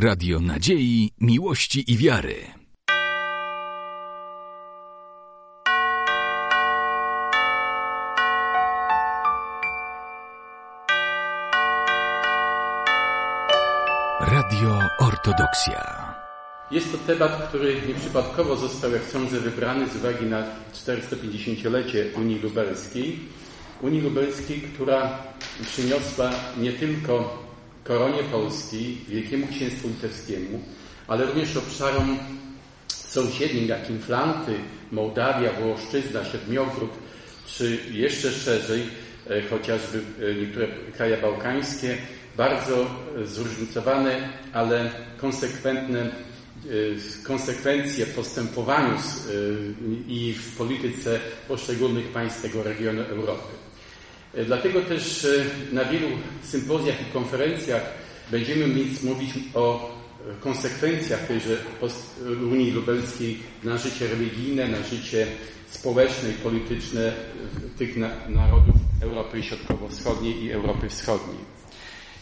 Radio Nadziei, Miłości i Wiary. Radio Ortodoksja. Jest to temat, który nieprzypadkowo został, jak sądzę, wybrany z uwagi na 450-lecie Unii Lubelskiej. Unii Lubelskiej, która przyniosła nie tylko koronie polskiej, Wielkiemu Księstwu Litewskiemu, ale również obszarom sąsiednim, jakim Flanty, Mołdawia, Włoszczyzna, Siedmiogród, czy jeszcze szerzej, e, chociażby e, niektóre kraje bałkańskie, bardzo zróżnicowane, ale konsekwentne konsekwencje w postępowaniu i w polityce poszczególnych państw tego regionu Europy. E, dlatego też e, na wielu sympozjach i konferencjach będziemy mieć mówić o konsekwencjach tejże Unii Lubelskiej na życie religijne, na życie społeczne i polityczne tych narodów Europy Środkowo-Wschodniej i Europy Wschodniej.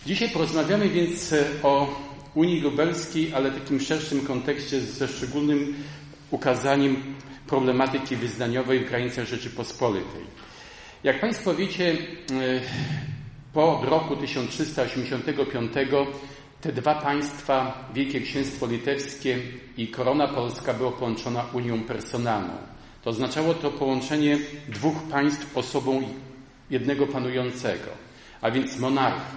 Dzisiaj porozmawiamy więc e, o Unii Lubelskiej, ale w takim szerszym kontekście ze szczególnym ukazaniem problematyki wyznaniowej w granicach Rzeczypospolitej. Jak Państwo wiecie, e, po roku 1385 te dwa państwa, Wielkie Księstwo Litewskie i Korona Polska, było połączona Unią Personalną. To oznaczało to połączenie dwóch państw osobą jednego panującego, a więc monarchy.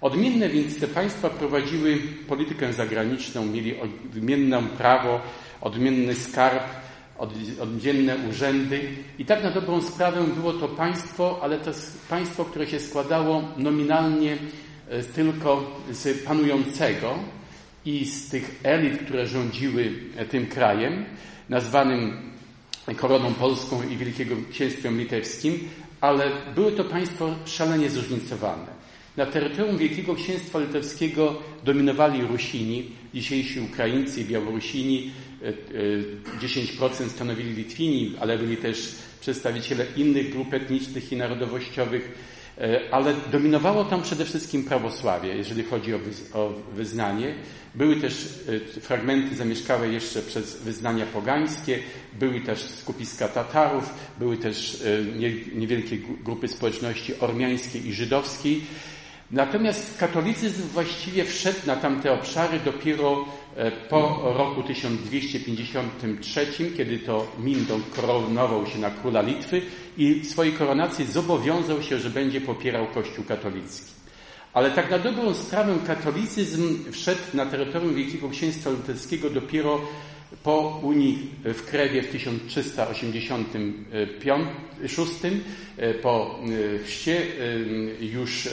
Odmienne więc te państwa prowadziły politykę zagraniczną, mieli odmienne prawo, odmienny skarb, oddzielne urzędy i tak na dobrą sprawę było to państwo, ale to państwo, które się składało nominalnie e, tylko z panującego i z tych elit, które rządziły e, tym krajem, nazwanym Koroną Polską i Wielkiego Księstwem Litewskim, ale były to państwo szalenie zróżnicowane. Na terytorium Wielkiego Księstwa Litewskiego dominowali Rusini, dzisiejsi Ukraińcy Białorusini, 10% stanowili Litwini, ale byli też przedstawiciele innych grup etnicznych i narodowościowych, e, ale dominowało tam przede wszystkim prawosławie, jeżeli chodzi o wyznanie. Były też e, fragmenty zamieszkałe jeszcze przez wyznania pogańskie, były też skupiska Tatarów, były też e, niewielkie grupy społeczności ormiańskiej i żydowskiej. Natomiast katolicyzm właściwie wszedł na tamte obszary dopiero e, po roku 1253, kiedy to Mindon koronował się na króla Litwy i w swojej koronacji zobowiązał się, że będzie popierał Kościół katolicki. Ale tak na dobrą sprawę katolicyzm wszedł na terytorium Wielkiego Księstwa Litewskiego dopiero po Unii w Krewie w 1386, e, po e, chrzcie e, już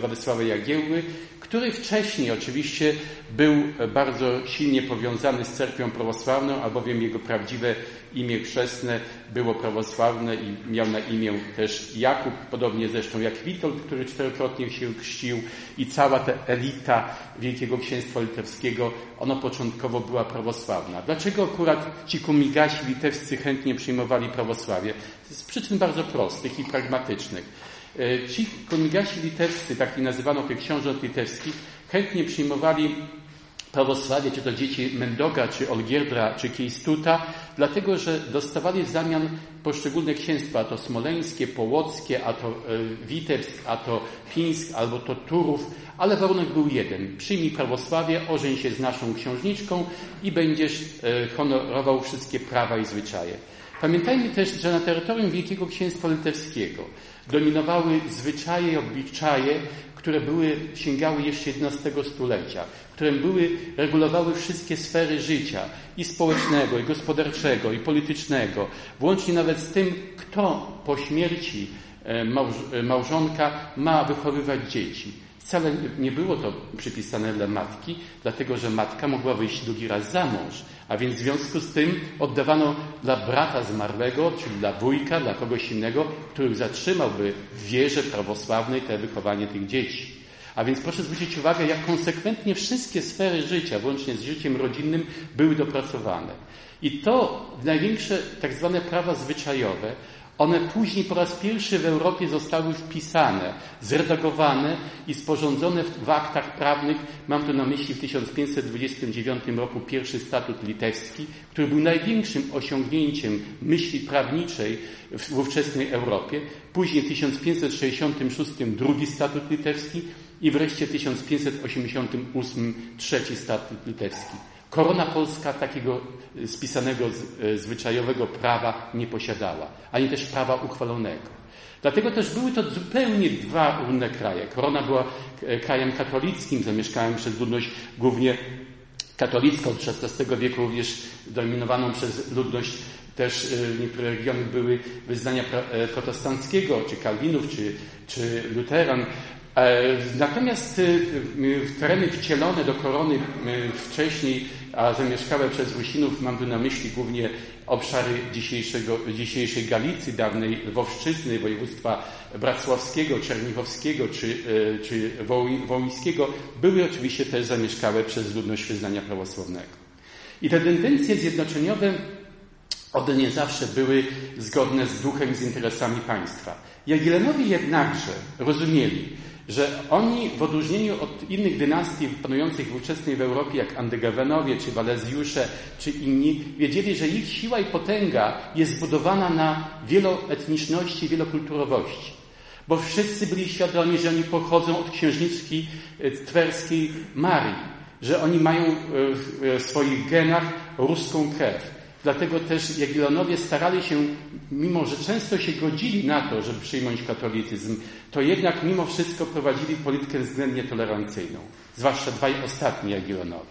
Władysława Jagiełły, który wcześniej oczywiście był bardzo silnie powiązany z cerkwią prawosławną, albowiem jego prawdziwe imię chrzestne było prawosławne i miał na imię też Jakub, podobnie zresztą jak Witold, który czterokrotnie się chrzcił i cała ta elita Wielkiego Księstwa Litewskiego, ona początkowo była prawosławna. Dlaczego akurat ci komigasi litewscy chętnie przyjmowali prawosławie? Przyczyn bardzo prostych i pragmatycznych. E, ci komigasi litewscy, tak nazywano tych książąt litewskich, chętnie przyjmowali prawosławie, czy to dzieci Mendoga, czy Olgierdra, czy Kiejstuta, dlatego że dostawali w zamian poszczególne księstwa, a to smoleńskie, połockie, a to e, Witebsk, a to Pińsk, albo to Turów, ale warunek był jeden. Przyjmij prawosławie, ożeń się z naszą księżniczką i będziesz e, honorował wszystkie prawa i zwyczaje. Pamiętajmy też, że na terytorium Wielkiego Księstwa Litewskiego dominowały zwyczaje i obyczaje, które były, sięgały jeszcze XI stulecia, które były, regulowały wszystkie sfery życia i społecznego, i gospodarczego, i politycznego, włącznie nawet z tym, kto po śmierci e, e, małżonka ma wychowywać dzieci. Wcale nie było to przypisane dla matki, dlatego że matka mogła wyjść drugi raz za mąż, a więc w związku z tym oddawano dla brata zmarłego, czyli dla wujka, dla kogoś innego, który zatrzymałby w wierze prawosławnej te wychowanie tych dzieci. A więc proszę zwrócić uwagę, jak konsekwentnie wszystkie sfery życia, włącznie z życiem rodzinnym, były dopracowane. I to największe tak zwane prawa zwyczajowe, One później po raz pierwszy w Europie zostały wpisane, zredagowane i sporządzone w aktach prawnych. Mam tu na myśli w 1529 roku pierwszy statut litewski, który był największym osiągnięciem myśli prawniczej w ówczesnej Europie. Później w 1566 drugi statut litewski i wreszcie w 1588 trzeci statut litewski. Korona polska takiego spisanego, e, zwyczajowego prawa nie posiadała, ani też prawa uchwalonego. Dlatego też były to zupełnie dwa różne kraje. Korona była e, krajem katolickim, zamieszkałem przez ludność głównie katolicką od XVI wieku, również dominowaną przez ludność też niektóre regiony były wyznania protestanckiego, czy Kalwinów, czy, czy Luteran. Natomiast tereny wcielone do korony wcześniej a zamieszkałe przez Rusinów mam tu na myśli głównie obszary dzisiejszego, dzisiejszej Galicji, dawnej Lwowszczyzny, województwa bracławskiego, czernichowskiego czy, e, czy wołyńskiego, były oczywiście też zamieszkałe przez ludność wyznania prawosławnego. I te tendencje zjednoczeniowe one nie zawsze były zgodne z duchem i z interesami państwa. Jagiellenowie jednakże rozumieli, że oni w odróżnieniu od innych dynastii panujących ówczesnej w Europie, jak Andygawenowie, czy Walezjusze, czy inni, wiedzieli, że ich siła i potęga jest zbudowana na wieloetniczności, wielokulturowości. Bo wszyscy byli świadomi, że oni pochodzą od księżniczki e, twerskiej Marii, że oni mają e, w swoich genach ruską krew. Dlatego też Jagiellonowie starali się, mimo że często się godzili na to, żeby przyjąć katolicyzm, to jednak mimo wszystko prowadzili politykę względnie tolerancyjną. Zwłaszcza dwaj ostatni Jagiellonowie.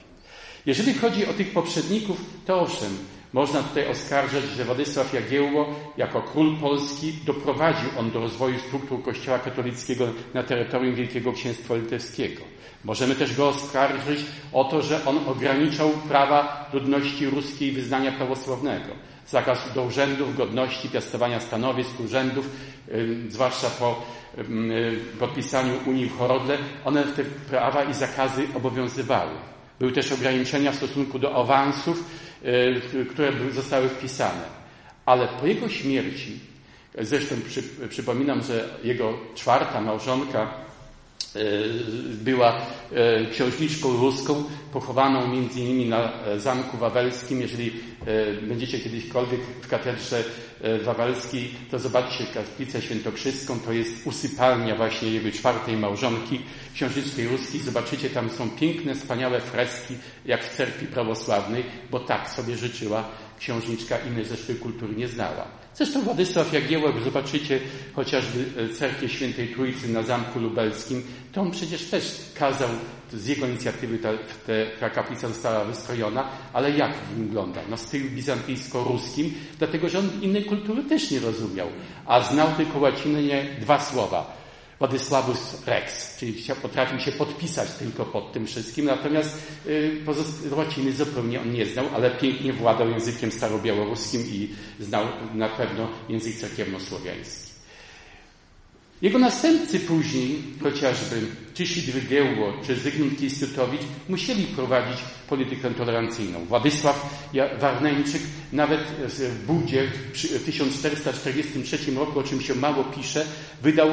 Jeżeli chodzi o tych poprzedników, to owszem, można tutaj oskarżać, że Władysław Jagiełło jako król Polski doprowadził on do rozwoju struktur Kościoła katolickiego na terytorium Wielkiego Księstwa Litewskiego. Możemy też go oskarżyć o to, że on ograniczał prawa ludności ruskiej wyznania prawosławnego. Zakaz do urzędów, godności, piastowania stanowisk, urzędów, zwłaszcza po podpisaniu Unii w Horodle, one te prawa i zakazy obowiązywały. Były też ograniczenia w stosunku do awansów, które zostały wpisane. Ale po jego śmierci, zresztą przy, przypominam, że jego czwarta małżonka E, była e, księżniczką ruską, pochowaną między innymi na e, Zamku Wawelskim. Jeżeli będziecie kiedyśkolwiek w katedrze wawelskiej, to zobaczcie kaplicę świętokrzyską. To jest usypalnia właśnie jego czwartej małżonki, księżniczki ruskiej. Zobaczycie, tam są piękne, wspaniałe freski, jak w cerkwi prawosławnej, bo tak sobie życzyła księżniczka, innej zresztą kultury nie znała. Zresztą Władysław Jagiełłek, zobaczycie chociażby e, cerkiew Świętej Trójcy na Zamku Lubelskim, to on przecież też kazał, z jego inicjatywy ta, ta kaplica została wystrojona, ale jak wygląda? No stylu bizantyjsko-ruskim, dlatego że on innej kultury też nie rozumiał, a znał tylko łacinę dwa słowa Władysławus Rex, czyli potrafił się podpisać tylko pod tym wszystkim, natomiast y, łaciny zupełnie on nie znał, ale pięknie władał językiem starobiałoruskim i znał na pewno język cerkiewnosłowiański. Jego następcy później, chociażby Czysid Wygiełło czy Zygmunt Kistutowicz, musieli prowadzić politykę tolerancyjną. Władysław Warneńczyk nawet w Budzie w 1443 roku, o czym się mało pisze, wydał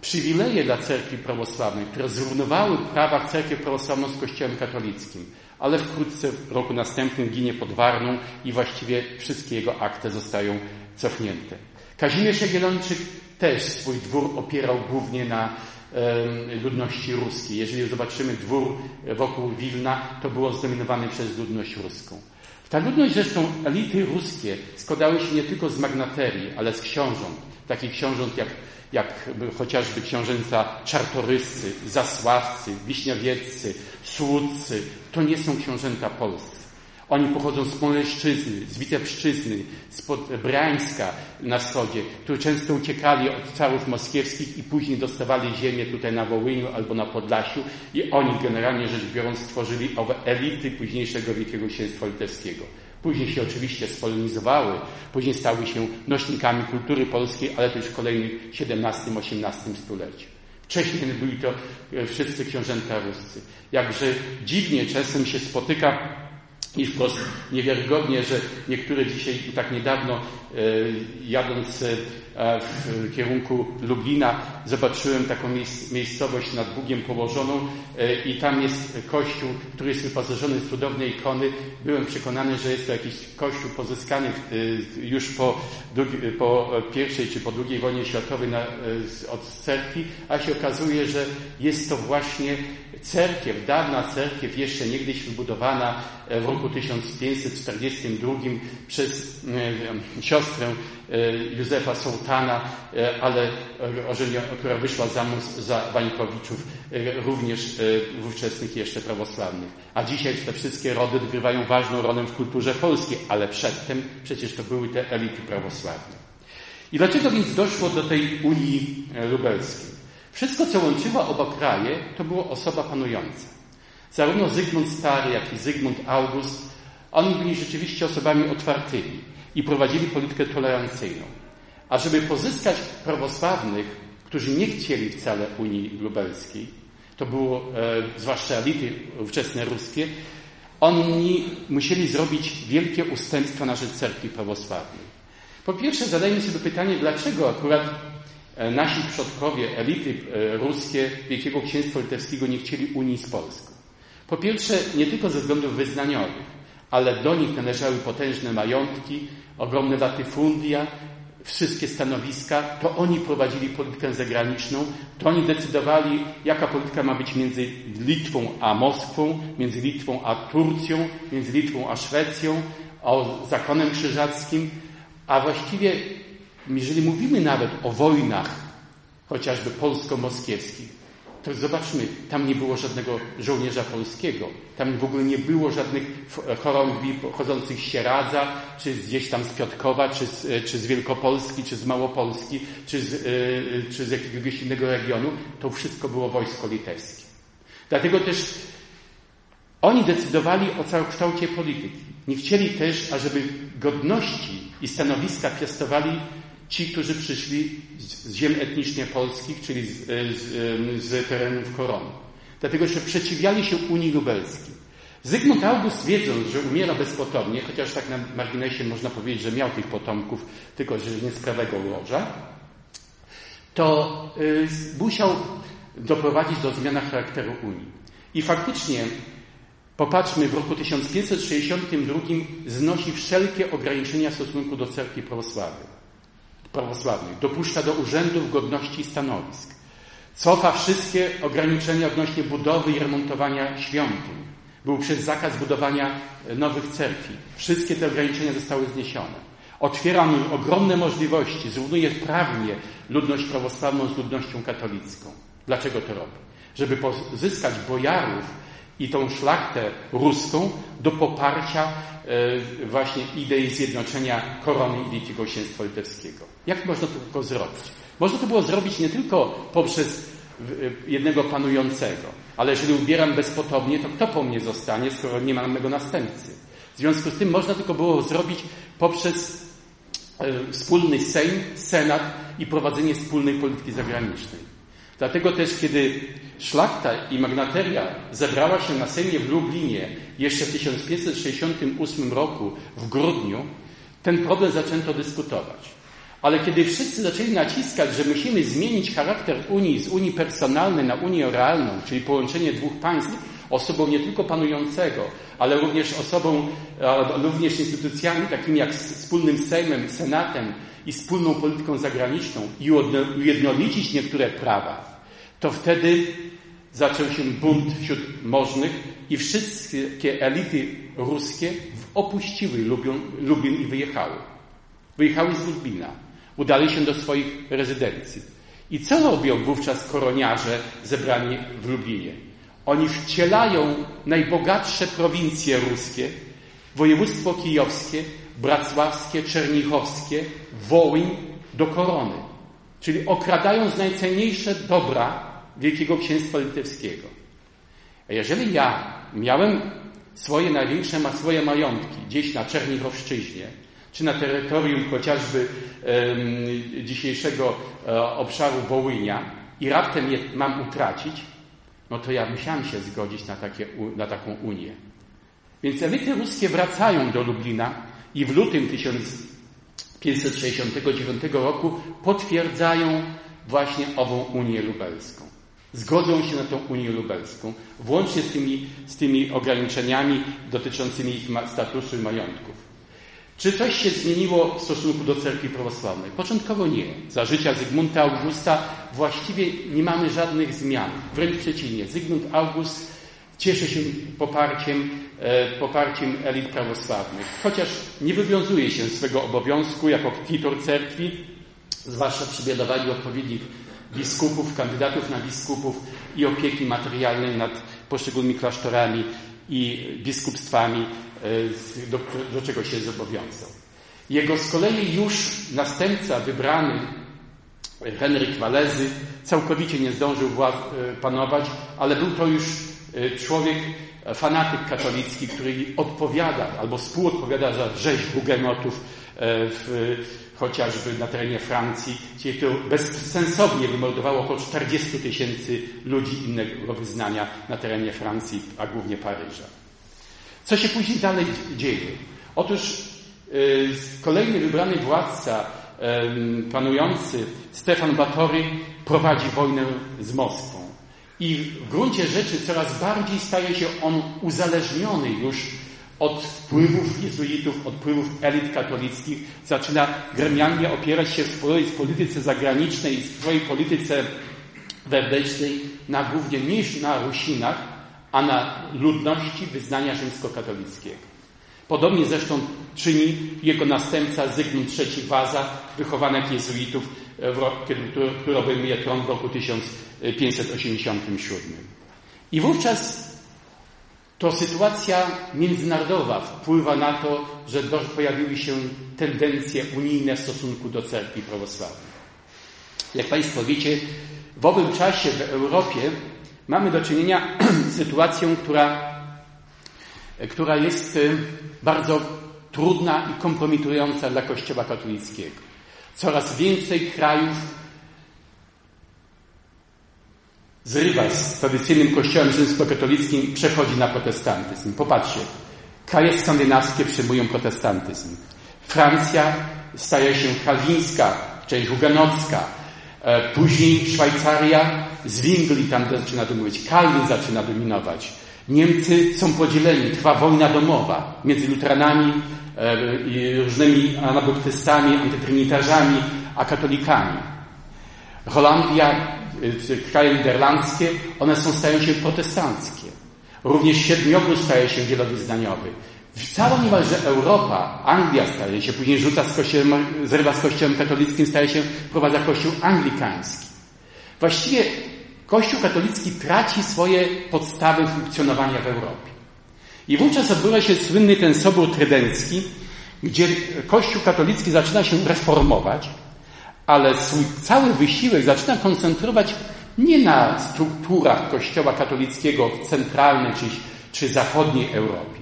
przywileje dla cerkwi prawosławnej, które zrównowały prawa cerkwi prawosławną z Kościołem katolickim, ale wkrótce w roku następnym ginie pod Warną i właściwie wszystkie jego akty zostają cofnięte. Kazimierz Jagiellończyk też swój dwór opierał głównie na ludności ruskiej. Jeżeli zobaczymy dwór wokół Wilna, to było zdominowane przez ludność ruską. Ta ludność zresztą elity ruskie składały się nie tylko z magnaterii, ale z książąt. Takich książąt jak jak chociażby książęta czartoryscy, zasławcy, wiśniowieccy, słudcy, to nie są książęta polscy. Oni pochodzą z Poleszczyzny, z Witebszczyzny, spod Brańska na wschodzie, którzy często uciekali od carów moskiewskich i później dostawali ziemię tutaj na Wołyniu albo na Podlasiu i oni generalnie rzecz biorąc stworzyli owe elity późniejszego Wielkiego Księstwa Litewskiego. Później się oczywiście spolonizowały, później stały się nośnikami kultury polskiej, ale to już w kolejnym XVII-XVIII stuleciu. Wcześniej byli to e, wszyscy książęta ruscy. Jakże dziwnie czasem się spotyka i wprost niewiarygodnie, że niektóre dzisiaj tak niedawno e, jadąc e, w kierunku Lublina zobaczyłem taką miejscowość nad Bugiem położoną e, i tam jest kościół, który jest wyposażony w cudowne ikony. Byłem przekonany, że jest to jakiś kościół pozyskany już po, po pierwszej czy po drugiej wojnie światowej na, od cerkwi, a się okazuje, że jest to właśnie cerkiew, dawna cerkiew, jeszcze niegdyś wybudowana w roku 1542 przez e, siostrę e, Józefa Sołtana, e, ale która wyszła za za Wańkowiczów, również ówczesnych jeszcze prawosławnych. A dzisiaj te wszystkie rody odgrywają ważną rolę w kulturze polskiej, ale przedtem przecież to były te elity prawosławne. I dlaczego więc doszło do tej Unii Lubelskiej? Wszystko, co łączyło oba kraje, to była osoba panująca. Zarówno Zygmunt Stary, jak i Zygmunt August, oni byli rzeczywiście osobami otwartymi i prowadzili politykę tolerancyjną. A żeby pozyskać prawosławnych, którzy nie chcieli wcale Unii Lubelskiej, to było e, zwłaszcza elity ówczesne ruskie, oni musieli zrobić wielkie ustępstwa na rzecz cerkwi prawosławnej. Po pierwsze, zadajmy sobie pytanie, dlaczego akurat nasi przodkowie, elity e, ruskie Wielkiego Księstwa Litewskiego nie chcieli Unii z Polską. Po pierwsze, nie tylko ze względów wyznaniowych, ale do nich należały potężne majątki, ogromne latyfundia, wszystkie stanowiska, to oni prowadzili politykę zagraniczną, to oni decydowali, jaka polityka ma być między Litwą a Moskwą, między Litwą a Turcją, między Litwą a Szwecją, o zakonem krzyżackim, a właściwie jeżeli mówimy nawet o wojnach, chociażby polsko-moskiewskich, to zobaczmy, tam nie było żadnego żołnierza polskiego. Tam w ogóle nie było żadnych chorągwi pochodzących z Sieradza, czy gdzieś tam z Piotkowa, czy z, czy z Wielkopolski, czy z Małopolski, czy z, e, czy z jakiegoś innego regionu. To wszystko było wojsko litewskie. Dlatego też oni decydowali o całokształcie polityki. Nie chcieli też, ażeby godności i stanowiska piastowali ci, którzy przyszli z ziem etnicznie polskich, czyli z, z, z terenów korony. Dlatego, że przeciwiali się Unii Lubelskiej. Zygmunt August, wiedząc, że umiera bezpotomnie, chociaż tak na marginesie można powiedzieć, że miał tych potomków, tylko że nie z prawego łoża, to y, musiał doprowadzić do zmiany charakteru Unii. I faktycznie, popatrzmy, w roku 1562 znosi wszelkie ograniczenia w stosunku do cerkwi prawosławnej prawosławnych, dopuszcza do urzędów godności stanowisk, cofa wszystkie ograniczenia odnośnie budowy i remontowania świątyń. Był przez zakaz budowania nowych cerkwi. Wszystkie te ograniczenia zostały zniesione. Otwiera ogromne możliwości, zrównuje prawnie ludność prawosławną z ludnością katolicką. Dlaczego to robi? Żeby pozyskać bojarów i tą szlachtę ruską do poparcia e, właśnie idei zjednoczenia korony i Wielkiego Księstwa Litewskiego. Jak można to tylko zrobić? Można to było zrobić nie tylko poprzez e, jednego panującego, ale jeżeli ubieram bezpotobnie, to kto po mnie zostanie, skoro nie mam mego następcy? W związku z tym można tylko było zrobić poprzez e, wspólny Sejm, Senat i prowadzenie wspólnej polityki zagranicznej. Dlatego też, kiedy szlachta i magnateria zebrała się na Sejmie w Lublinie jeszcze w 1568 roku w grudniu, ten problem zaczęto dyskutować. Ale kiedy wszyscy zaczęli naciskać, że musimy zmienić charakter Unii z Unii personalnej na Unię realną, czyli połączenie dwóch państw, osobą nie tylko panującego, ale również osobą, również instytucjami takimi jak wspólnym Sejmem, Senatem i wspólną polityką zagraniczną i ujednolicić niektóre prawa, to wtedy zaczął się bunt wśród możnych i wszystkie elity ruskie opuściły Lublin i wyjechały. Wyjechały z Lublina. Udali się do swoich rezydencji. I co robią wówczas koroniarze zebrani w Lublinie? Oni wcielają najbogatsze prowincje ruskie, województwo kijowskie, bracławskie, czernichowskie, Wołyń do korony. Czyli okradają z najcenniejsze dobra Wielkiego Księstwa Litewskiego. A jeżeli ja miałem swoje największe ma swoje majątki gdzieś na Czernichowszczyźnie, czy na terytorium chociażby dzisiejszego e, obszaru Wołynia i raptem je mam utracić, no to ja musiałem się zgodzić na, takie, na taką unię. Więc elity ruskie wracają do Lublina i w lutym 1569 roku potwierdzają właśnie ową Unię Lubelską. Zgodzą się na tą Unię Lubelską, włącznie z tymi, z tymi ograniczeniami dotyczącymi ich statusu i majątków. Czy coś się zmieniło w stosunku do cerkwi prawosławnej? Początkowo nie. Za życia Zygmunta Augusta właściwie nie mamy żadnych zmian. Wręcz przeciwnie. Zygmunt August cieszy się poparciem, e, poparciem elit prawosławnych, chociaż nie wywiązuje się z swego obowiązku jako ktitor cerkwi, zwłaszcza przy mianowaniu odpowiednich biskupów, kandydatów na biskupów i opieki materialnej nad poszczególnymi klasztorami i biskupstwami, do, do czego się zobowiązał. Jego z kolei już następca wybrany, Henryk Walezy, całkowicie nie zdążył e, panować, ale był to już e, człowiek, fanatyk katolicki, który odpowiada albo współodpowiada za rzeź hugenotów w, chociażby na terenie Francji, gdzie to bezsensownie wymordowało około 40 tysięcy ludzi innego wyznania na terenie Francji, a głównie Paryża. Co się później dalej dzieje? Otóż yy, kolejny wybrany władca, panujący Stefan Batory, prowadzi wojnę z Moskwą. I w gruncie rzeczy coraz bardziej staje się on uzależniony już od wpływów jezuitów, od wpływów elit katolickich, zaczyna gremialnie opierać się w swojej polityce zagranicznej w swojej polityce wewnętrznej na głównie nie na Rusinach, a na ludności wyznania rzymskokatolickiego. Podobnie zresztą czyni jego następca Zygmunt III Waza, wychowanek jezuitów, który obejmuje tron w roku 1587. I wówczas to sytuacja międzynarodowa wpływa na to, że pojawiły się tendencje unijne w stosunku do cerkwi prawosławnej. Jak Państwo wiecie, w owym czasie w Europie mamy do czynienia z sytuacją, która, która jest y, bardzo trudna i kompromitująca dla Kościoła katolickiego. Coraz więcej krajów zrywa z tradycyjnym kościołem rzymskokatolickim, przechodzi na protestantyzm. Popatrzcie, kraje skandynawskie przyjmują protestantyzm. Francja staje się kalwińska, część hugenocka. E, później Szwajcaria z Wingli tam zaczyna dominować. Kalwin zaczyna dominować. Niemcy są podzieleni. Trwa wojna domowa między luteranami e, i różnymi anabaptystami, antytrinitarzami, a katolikami. Holandia Y, kraje niderlandzkie, one są, stają się protestanckie. Również Siedmiogród staje się wielowyznaniowy. Cała niemalże Europa, Anglia staje się, później rzuca z kościołem, zrywa z kościołem katolickim, staje się, prowadza kościół anglikański. Właściwie kościół katolicki traci swoje podstawy funkcjonowania w Europie. I wówczas odbywa się słynny ten sobór trydencki, gdzie kościół katolicki zaczyna się reformować, ale swój cały wysiłek zaczyna koncentrować nie na strukturach Kościoła katolickiego w centralnej czy, czy zachodniej Europie,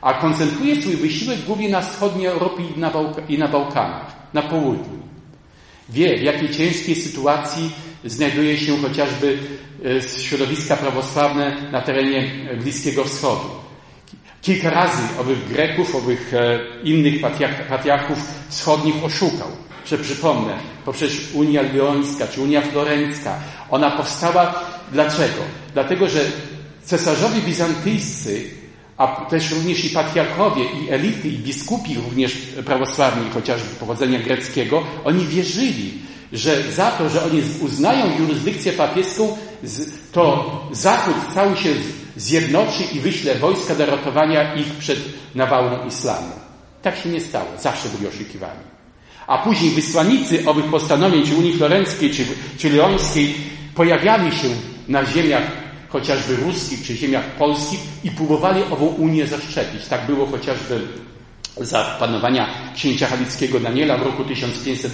a koncentruje swój wysiłek głównie na wschodniej Europie i na, i na Bałkanach, na południu. Wie, w jakiej ciężkiej sytuacji znajduje się chociażby e, środowiska prawosławne na terenie Bliskiego Wschodu. Kilka razy owych Greków, owych e, innych patriarchów wschodnich oszukał przypomnę, poprzez Unia Lyońska czy Unia Florencka, ona powstała dlaczego? Dlatego, że cesarzowie bizantyjscy, a też również i patriarchowie, i elity, i biskupi również prawosławni, chociażby pochodzenia greckiego, oni wierzyli, że za to, że oni uznają jurysdykcję papieską, to Zachód cały się zjednoczy i wyśle wojska do ratowania ich przed nawałą islamu. Tak się nie stało. Zawsze byli oszukiwani. A później wysłannicy owych postanowień, czy Unii Florenckiej, czy, czy Leońskiej, pojawiali się na ziemiach chociażby ruskich, czy ziemiach polskich i próbowali ową Unię zaszczepić. Tak było chociażby za panowania księcia halickiego Daniela w roku 1500,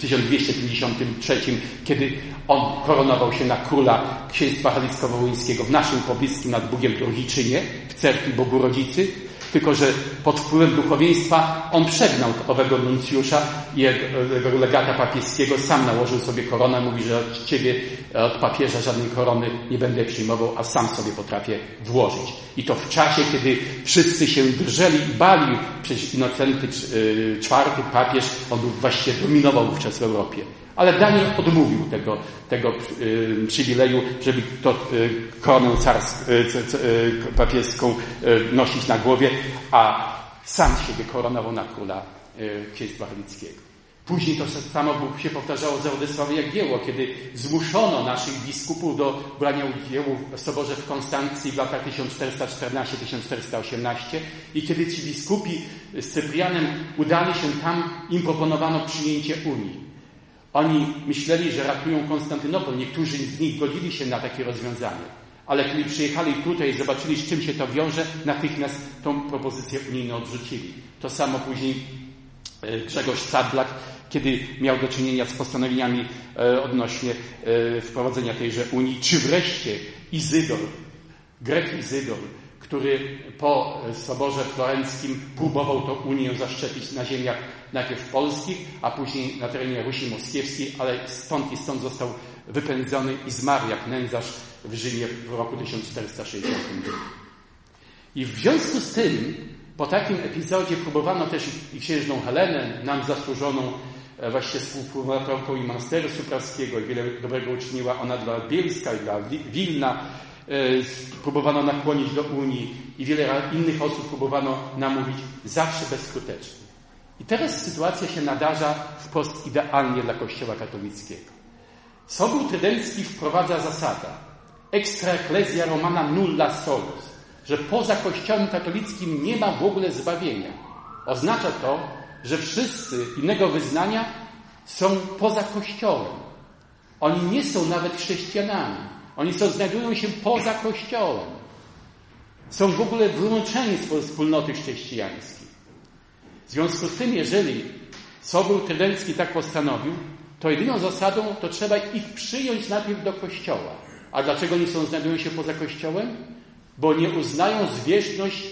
1253, e, kiedy on koronował się na króla księstwa halicko-wołyńskiego w naszym pobliskim nad Bugiem Trohiczynie, w cerkwi Bogu Rodzicy. Tylko, że pod wpływem duchowieństwa on przegnał owego nuncjusza i jego legata papieskiego, sam nałożył sobie koronę, mówi, że od ciebie, od papieża żadnej korony nie będę przyjmował, a sam sobie potrafię włożyć. I to w czasie, kiedy wszyscy się drżeli i bali, przecież Innocenty IV, papież, on właściwie dominował wówczas w Europie. Ale Daniel odmówił tego, tego y, przywileju, żeby to y, koronę y, papieską nosić na głowie, a sam siebie koronował na króla księstwa helickiego. Później to samo się powtarzało za Władysława Jagiełło, kiedy zmuszono naszych biskupów do brania udziału w Soborze w Konstancji w latach 1414-1418 i kiedy ci biskupi z Cyprianem udali się tam, im proponowano przyjęcie Unii. Oni myśleli, że ratują Konstantynopol. Niektórzy z nich godzili się na takie rozwiązanie. Ale kiedy przyjechali tutaj i zobaczyli, z czym się to wiąże, natychmiast tą propozycję unijną odrzucili. To samo później e, Grzegorz Sadlak, kiedy miał do czynienia z postanowieniami e, odnośnie e, wprowadzenia tejże Unii, czy wreszcie Izydor, Grek Izydor, który po Soborze Florenckim próbował tą Unię zaszczepić na ziemiach najpierw polskich, a później na terenie Rusi Moskiewskiej, ale stąd i stąd został wypędzony i zmarł jak nędzarz w Rzymie w roku 1462. I w związku z tym, po takim epizodzie próbowano też i księżną Helenę, nam zasłużoną e, właśnie współfundatorką i monasteru supraskiego i wiele dobrego uczyniła ona dla Bielska i dla Wilna, E, próbowano nakłonić do Unii i wiele innych osób próbowano namówić, zawsze bezskutecznie. I teraz sytuacja się nadarza wprost idealnie dla Kościoła katolickiego. Sobór Trydencki wprowadza zasadę extra ecclesia romana nulla solus, że poza Kościołem katolickim nie ma w ogóle zbawienia. Oznacza to, że wszyscy innego wyznania są poza Kościołem. Oni nie są nawet chrześcijanami. Oni są, znajdują się poza Kościołem. Są w ogóle wyłączeni z wspólnoty chrześcijańskiej. W związku z tym, jeżeli Sobór Trydencki tak postanowił, to jedyną zasadą to trzeba ich przyjąć najpierw do Kościoła. A dlaczego oni są, znajdują się poza Kościołem? Bo nie uznają zwierzchność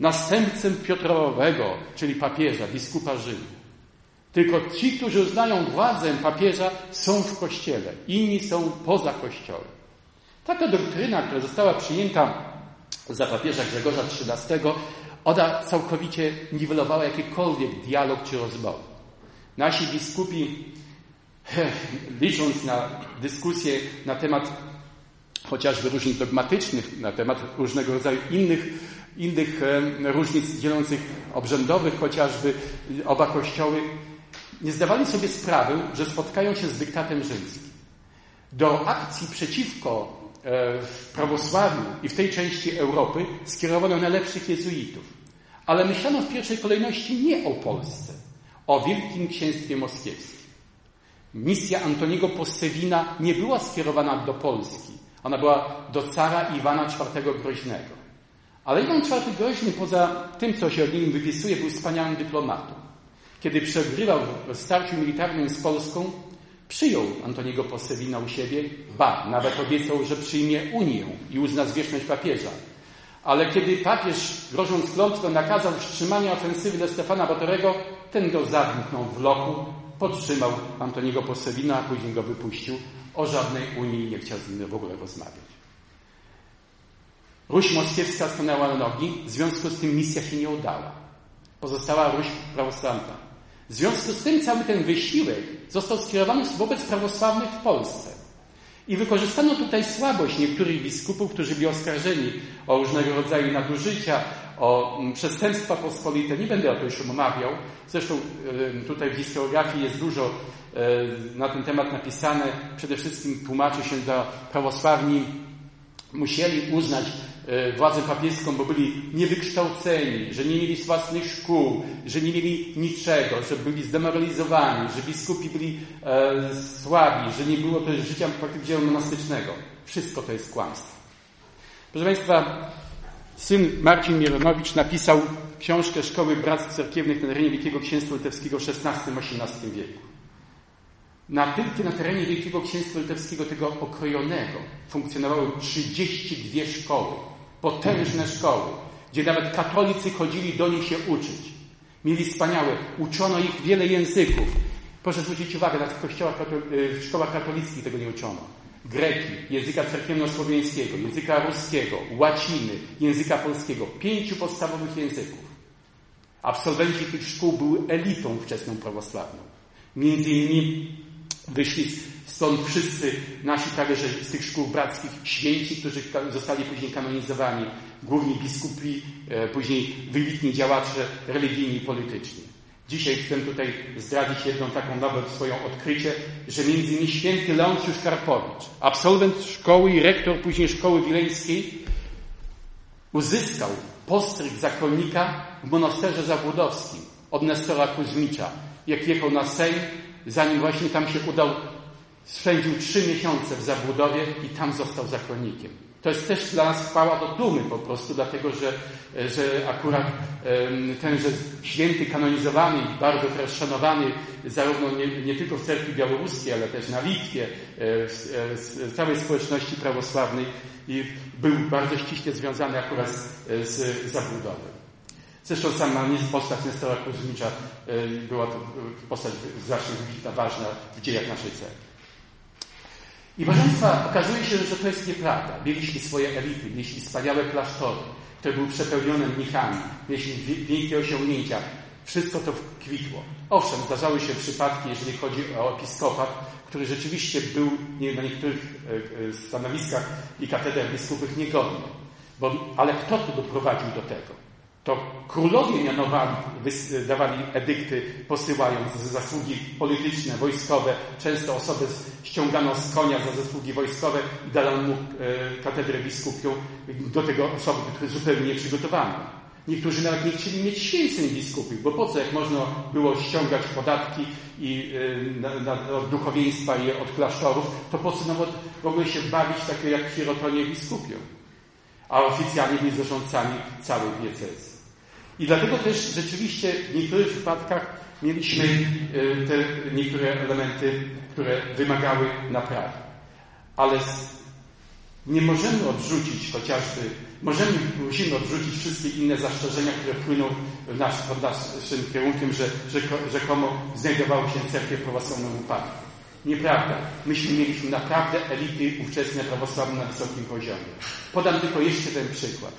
następcę Piotrowego, czyli papieża, biskupa Rzymu. Tylko ci, którzy uznają władzę papieża, są w kościele, inni są poza kościołem. Taka doktryna, która została przyjęta za papieża Grzegorza XIII, ona całkowicie niwelowała jakikolwiek dialog czy rozmowę. Nasi biskupi, licząc na dyskusje na temat chociażby różnic dogmatycznych, na temat różnego rodzaju innych, innych różnic dzielących obrzędowych, chociażby oba kościoły, nie zdawali sobie sprawy, że spotkają się z dyktatem rzymskim. Do akcji przeciwko e, prawosławiu i w tej części Europy skierowano najlepszych jezuitów. Ale myślano w pierwszej kolejności nie o Polsce, o Wielkim Księstwie Moskiewskim. Misja Antoniego Possewina nie była skierowana do Polski. Ona była do cara Iwana IV Groźnego. Ale Iwan IV Groźny, poza tym, co się od nim wypisuje, był wspaniałym dyplomatą. Kiedy przegrywał w starciu militarnym z Polską, przyjął Antoniego Possewina u siebie, ba, nawet obiecał, że przyjmie Unię i uzna zwierzchność papieża. Ale kiedy papież, grożąc klątwę, nakazał wstrzymanie ofensywy dla Stefana Batorego, ten go zamknął w lochu, podtrzymał Antoniego Possewina, a później go wypuścił. O żadnej Unii nie chciał z nim w ogóle rozmawiać. Ruś moskiewska stanęła na nogi, w związku z tym misja się nie udała. Pozostała Ruś prawosławna. W związku z tym cały ten wysiłek został skierowany wobec prawosławnych w Polsce. I wykorzystano tutaj słabość niektórych biskupów, którzy byli oskarżeni o różnego rodzaju nadużycia, o mm, przestępstwa pospolite. Nie będę o tym już omawiał. Zresztą tutaj w historiografii jest dużo na ten temat napisane. Przede wszystkim tłumaczy się, że prawosławni musieli uznać E, władzę papieską, bo byli niewykształceni, że nie mieli własnych szkół, że nie mieli niczego, że byli zdemoralizowani, że biskupi byli e, słabi, że nie było też życia praktycznie monastycznego. Wszystko to jest kłamstwo. Proszę Państwa, syn Marcin Mieronowicz napisał książkę Szkoły Bractw Cerkiewnych na terenie Wielkiego Księstwa Litewskiego w XVI-XVIII wieku. Na tylko na terenie Wielkiego Księstwa Litewskiego, tego okrojonego, funkcjonowały 32 szkoły potężne szkoły, gdzie nawet katolicy chodzili do nich się uczyć. Mieli wspaniałe, uczono ich wiele języków. Proszę zwrócić uwagę, nawet w, kościołach, w szkołach katolickich tego nie uczono. Greki, języka cerkiewno-słowiańskiego, języka ruskiego, łaciny, języka polskiego. Pięciu podstawowych języków. Absolwenci tych szkół były elitą wczesną prawosławną. Między innymi wyszli stąd wszyscy nasi prawie że z tych szkół brackich święci, którzy zostali później kanonizowani, główni biskupi, e, później wybitni działacze religijni i polityczni. Dzisiaj chcę tutaj zdradzić jedną taką nawet swoją odkrycie, że między innymi święty Leoncjusz Karpowicz, absolwent szkoły i rektor później szkoły wileńskiej, uzyskał postryk zakonnika w monasterze zabudowskim od Nestora Kuzmicza. Jak jechał na Sejm, zanim właśnie tam się udał, spędził trzy miesiące w zabudowie i tam został zakonnikiem. To jest też dla nas chwała do dumy po prostu, dlatego że, że akurat tenże święty kanonizowany, bardzo teraz szanowany zarówno nie, nie tylko w cerkwi białoruskiej, ale też na Litwie, e, e, w całej społeczności prawosławnej i był bardzo ściśle związany akurat z, z zabudową. Zresztą sama postać Nestora Kuzmicza e, była to postać znacznie ważna w dziejach naszej cerkwi. I proszę Państwa, okazuje się, że to jest nieprawda. Mieliśmy swoje elity, mieliśmy wspaniałe klasztory, które były przepełnione mnichami, mieliśmy wielkie osiągnięcia. Wszystko to kwitło. Owszem, zdarzały się przypadki, jeżeli chodzi o episkopat, który rzeczywiście był nie, na niektórych e, e, stanowiskach i katedrach biskupów niegodny. Bo, ale kto tu doprowadził do tego? To królowie mianowali, dawali edykty, posyłając za zasługi polityczne, wojskowe. Często osobę ściągano z konia za zasługi wojskowe i dano mu e, katedrę biskupią do tego osoby, zupełnie nieprzygotowane. Niektórzy nawet nie chcieli mieć święceń biskupiów, bo po co, jak można było ściągać podatki i, e, na, na, od duchowieństwa i od klasztorów, to po co nawet mogły się bawić takie jak sierotonie biskupią, a oficjalnie byli zarządcami całej diecezy. I dlatego też rzeczywiście w niektórych przypadkach mieliśmy e, te niektóre elementy, które wymagały naprawy. Ale nie możemy odrzucić chociażby, możemy, musimy odrzucić wszystkie inne zastrzeżenia, które płyną w nasz, pod naszym kierunkiem, że, rzekomo znajdowały się cerkwie prawosławne w upadku. Nieprawda. Myśmy mieliśmy naprawdę elity ówczesne prawosławne na wysokim poziomie. Podam tylko jeszcze ten przykład.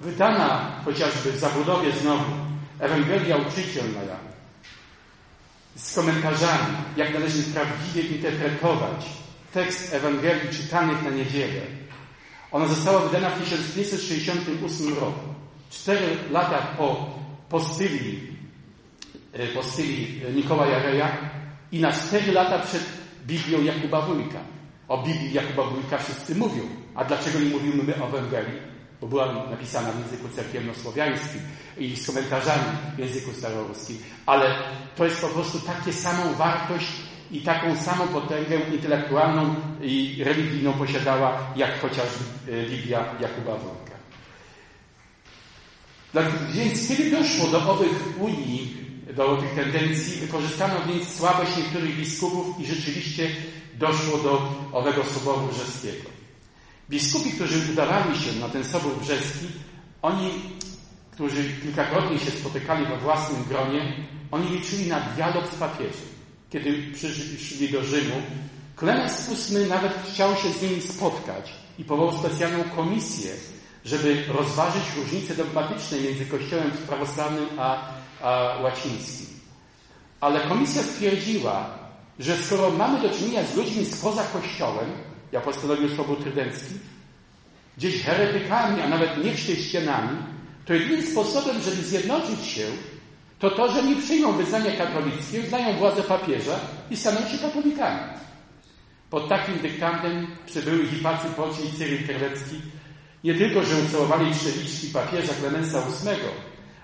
Wydana chociażby w zabudowie znowu Ewangelia Uczycielna z komentarzami, jak należy prawdziwie interpretować tekst Ewangelii czytanych na niedzielę. Ona została wydana w 1568 roku. Cztery lata po postyli, e, postyli Nikołaja Reja i na cztery lata przed Biblią Jakuba Wójka. O Biblii Jakuba Wójka wszyscy mówią. A dlaczego nie mówimy my o Ewangelii? Bo była napisana w języku cerkiewno-słowiańskim i z komentarzami w języku staroruskim, ale to jest po prostu takie samą wartość i taką samą potęgę intelektualną i religijną posiadała, jak chociażby e, Biblia Jakuba Wąka. Więc kiedy doszło do owych unii, do tych tendencji, wykorzystano więc słabość niektórych biskupów i rzeczywiście doszło do owego Soboru Brzeskiego. Biskupi, którzy udawali się na ten sobór brzeski, oni, którzy kilkakrotnie się spotykali we własnym gronie, oni liczyli na dialog z papieżem. Kiedy przyszli do Rzymu, Klemens VIII nawet chciał się z nimi spotkać i powołał specjalną komisję, żeby rozważyć różnice dogmatyczne między Kościołem prawosławnym a, a łacińskim. Ale komisja stwierdziła, że skoro mamy do czynienia z ludźmi spoza Kościołem, jak postanowił Sobór Trydencki, gdzieś heretykami, a nawet nie chrześcijanami, to jedynym sposobem, żeby zjednoczyć się, to to, że nie przyjmą wyznania katolickie, uznają władzę papieża i staną się katolikami. Pod takim dyktantem przybyły Hipacy Poci i Cyril Terlecki nie tylko, że ucałowali trzewiczki papieża Klemensa VIII,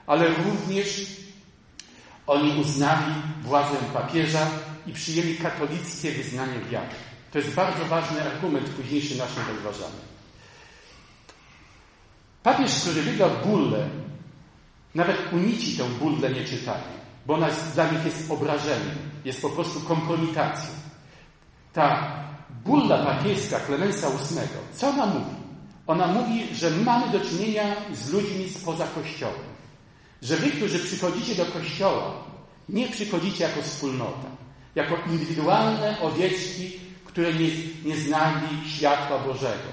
ale również oni uznali władzę papieża i przyjęli katolickie wyznanie wiary. To jest bardzo ważny argument w późniejszym naszym rozważaniu. Papież, który wygrał bullę, nawet unici tę bullę nie czytali, bo ona dla nich jest obrażeniem, jest po prostu kompromitacją. Ta bulla papieska Klemensa VIII, co ona mówi? Ona mówi, że mamy do czynienia z ludźmi spoza Kościołem. Że wy, którzy przychodzicie do Kościoła, nie przychodzicie jako wspólnota, jako indywidualne owieczki, które nie, nie znali światła Bożego.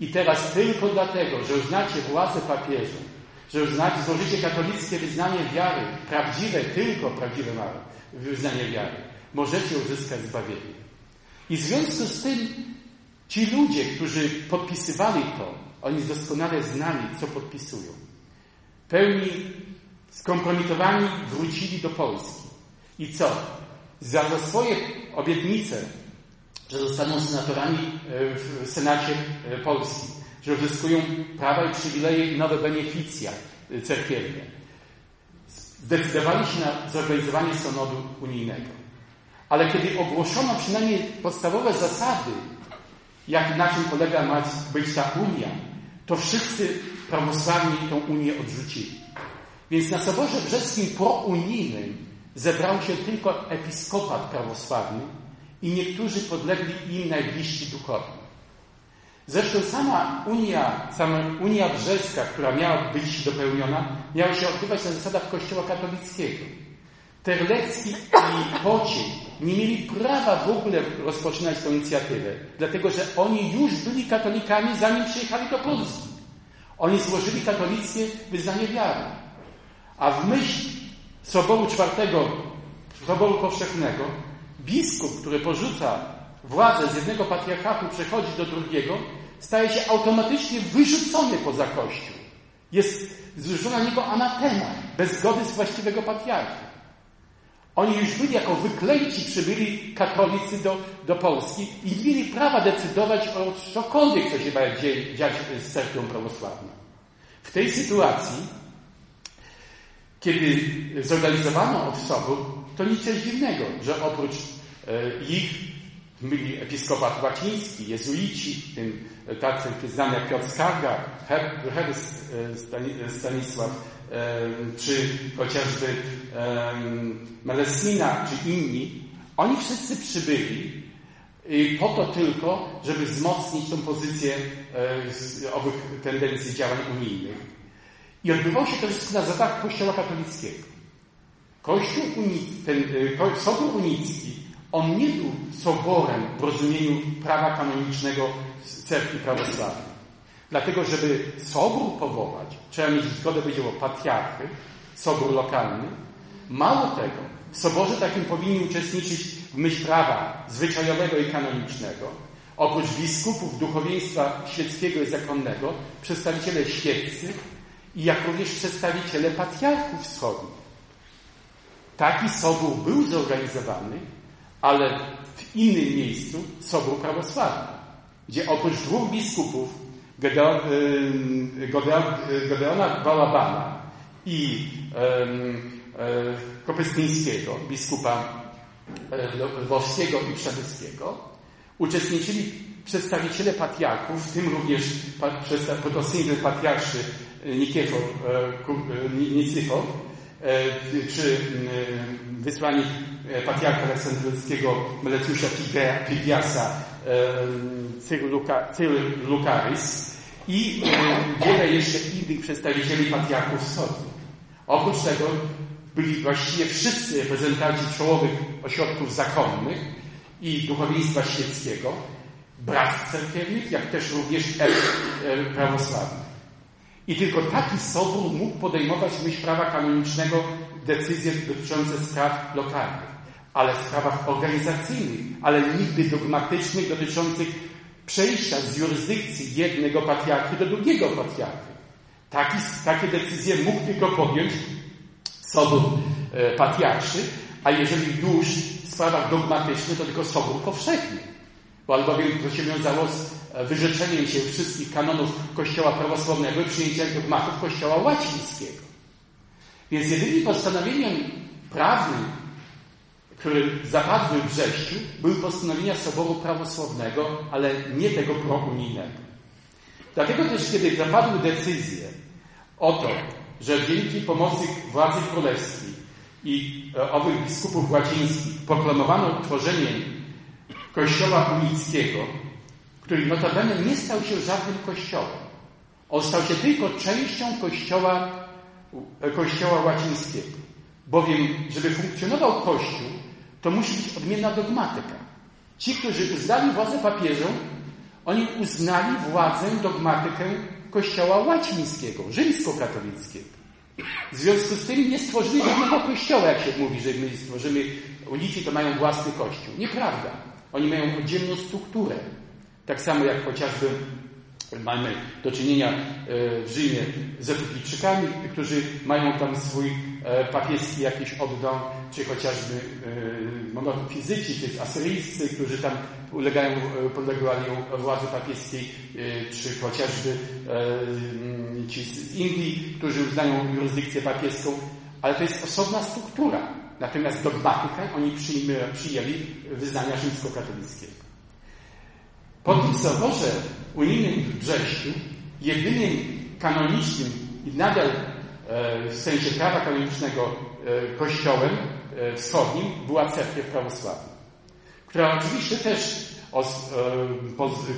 I teraz tylko dlatego, że uznacie władzę papieża, że uznacie, złożycie katolickie wyznanie wiary, prawdziwe, tylko prawdziwe wyznanie wiary, możecie uzyskać zbawienie. I w związku z tym ci ludzie, którzy podpisywali to, oni doskonale znali, co podpisują. Pełni skompromitowani wrócili do Polski. I co? Za swoje obietnice, że zostaną senatorami e, w Senacie e, Polski, że uzyskują prawa i przywileje i nowe beneficja e, cerkiewne. Zdecydowali się na zorganizowanie synodu unijnego. Ale kiedy ogłoszono przynajmniej podstawowe zasady, jak na czym polega ma być ta Unia, to wszyscy prawosławni tą Unię odrzucili. Więc na Soborze Brzeskim prounijnym zebrał się tylko episkopat prawosławny i niektórzy podlegli im najbliżsi duchowni. Zresztą sama Unia, sama Unia Brzeska, która miała być dopełniona, miała się odbywać na zasadach Kościoła katolickiego. Terlecki i Pociej nie mieli prawa w ogóle rozpoczynać tę inicjatywę, dlatego że oni już byli katolikami, zanim przyjechali do Polski. Oni złożyli katolickie wyznanie wiary. A w myśl Soboru czwartego, Soboru Powszechnego, biskup, który porzuca władzę z jednego patriarchatu, przechodzi do drugiego, staje się automatycznie wyrzucony poza Kościół. Jest zrzucona na niego anatema, bez zgody z właściwego patriarchy. Oni już byli jako wyklejci, przybyli katolicy do, do Polski i mieli prawa decydować o cokolwiek, co się ma dziać z cerkwią prawosławną. W tej sytuacji, kiedy zorganizowano od sobór, to nic dziwnego, że oprócz e, ich byli episkopat łaciński, jezuici, tym tacy znani jak Piotr Skarga, Herz Stanisław, czy chociażby Melesina, czy inni, oni wszyscy przybyli po to tylko, żeby wzmocnić tą pozycję e, owych tendencji działań unijnych. I odbywało się to wszystko na zasadach Kościoła katolickiego. Kościół unicki, ten e, Sobór Unicki, on nie był soborem w rozumieniu prawa kanonicznego cerkwi prawosławnej. Dlatego, żeby sobór powołać, trzeba mieć zgodę, powiedział, patriarchy, sobór lokalny. Mało tego, w soborze takim powinni uczestniczyć w myśl prawa zwyczajowego i kanonicznego, oprócz biskupów, duchowieństwa świeckiego i zakonnego, przedstawiciele świeccy i jak również przedstawiciele patriarchów wschodnich. Taki sobór był zorganizowany, ale w innym miejscu sobór prawosławny, gdzie oprócz dwóch biskupów Gedeon, Gedeona Balabana i e, Kopystyńskiego, biskupa e, Lwowskiego i Przemyskiego, uczestniczyli przedstawiciele patriarchów, w tym również protosynwy patriarszy Nikifor, Nicyfor, czy wysłannik patriarcha aleksandryjskiego Meletiusza Pigiasa, Cyryl Lukaris i wiele jeszcze innych przedstawicieli patriarchów wschodnich. Oprócz tego byli właściwie wszyscy reprezentanci czołowych ośrodków zakonnych i duchowieństwa świeckiego, bratw cerkiewnych, jak też również prawosławnych. I tylko taki sobór mógł podejmować w myśl prawa kanonicznego decyzje dotyczące spraw lokalnych, ale w sprawach organizacyjnych, ale nigdy dogmatycznych dotyczących przejścia z jurysdykcji jednego patriarchy do drugiego patriarchy. Taki, takie decyzje mógł tylko podjąć sobór e, patriarszy, a jeżeli już w sprawach dogmatycznych, to tylko sobór powszechny. Bo albowiem to się wiązało z wyrzeczeniem się wszystkich kanonów Kościoła prawosławnego i przyjęciem dogmatów Kościoła łacińskiego. Więc jedynym postanowieniem prawnym, które zapadły w wrześniu, były postanowienia Soboru Prawosławnego, ale nie tego prounijnego. Dlatego też, kiedy zapadły decyzje o to, że dzięki pomocy władzy królewskiej i e, owych biskupów łacińskich proklamowano utworzenie Kościoła unickiego, który notabene nie stał się żadnym kościołem. On stał się tylko częścią kościoła, kościoła łacińskiego. Bowiem, żeby funkcjonował kościół, to musi być odmienna dogmatyka. Ci, którzy uznali władzę papieżą, oni uznali władzę, dogmatykę kościoła łacińskiego, rzymskokatolickiego. W związku z tym nie stworzyli żadnego kościoła, jak się mówi, że my stworzymy unici, to mają własny kościół. Nieprawda. Oni mają oddzielną strukturę. Tak samo jak chociażby mamy do czynienia e, w Rzymie z epiklijczykami, którzy mają tam swój e, papieski jakiś oddom, czy chociażby e, monofizyci, czy asyryjscy, którzy tam ulegają, podlegali władzy papieskiej, czy chociażby ci z Indii, którzy uznają jurysdykcję papieską, ale to jest osobna struktura. Natomiast dogmatykę oni przyjęli wyznania rzymskokatolickiego. Po tym soborze unijnym w Brześciu jedynym kanonicznym i nadal e, w sensie prawa kanonicznego e, kościołem e, wschodnim była cerkiew prawosławna, która oczywiście też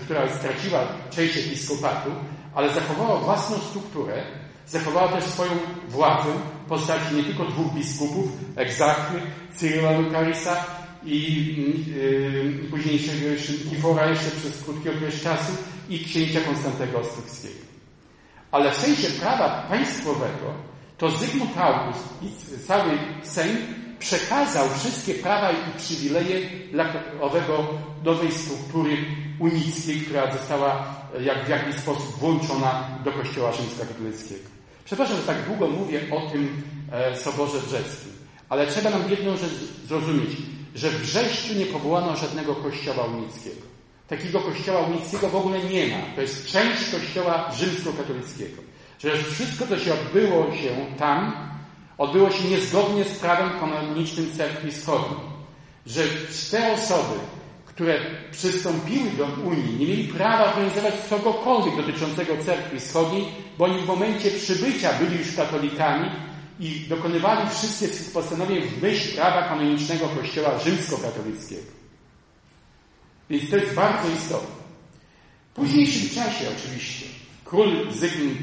która straciła część episkopatu, ale zachowała własną strukturę, zachowała też swoją władzę w postaci nie tylko dwóch biskupów, egzachry, Cyryla Lukarisa i yy, późniejszego jeszcze Nikifora jeszcze przez krótki okres czasu i księcia Konstantego Ostrowskiego. Ale w sensie prawa państwowego to Zygmunt August i cały Sejm przekazał wszystkie prawa i przywileje dla owego nowej struktury unickiej, która została jak w jakiś sposób włączona do Kościoła rzymskokatolickiego. Przepraszam, że tak długo mówię o tym e, Soborze Brzeskim, ale trzeba nam jedną rzecz zrozumieć że w Brześciu nie powołano żadnego kościoła unickiego. Takiego kościoła unickiego w ogóle nie ma. To jest część kościoła rzymskokatolickiego. Że wszystko, co się odbyło się tam, odbyło się niezgodnie z prawem kanonicznym Cerkwi Wschodniej. Że te osoby, które przystąpiły do Unii, nie mieli prawa organizować czegokolwiek dotyczącego Cerkwi Wschodniej, bo oni w momencie przybycia byli już katolikami i dokonywali wszystkie swych postanowień w myśl prawa kanonicznego Kościoła rzymskokatolickiego. Więc to jest bardzo istotne. W późniejszym czasie oczywiście król Zygmunt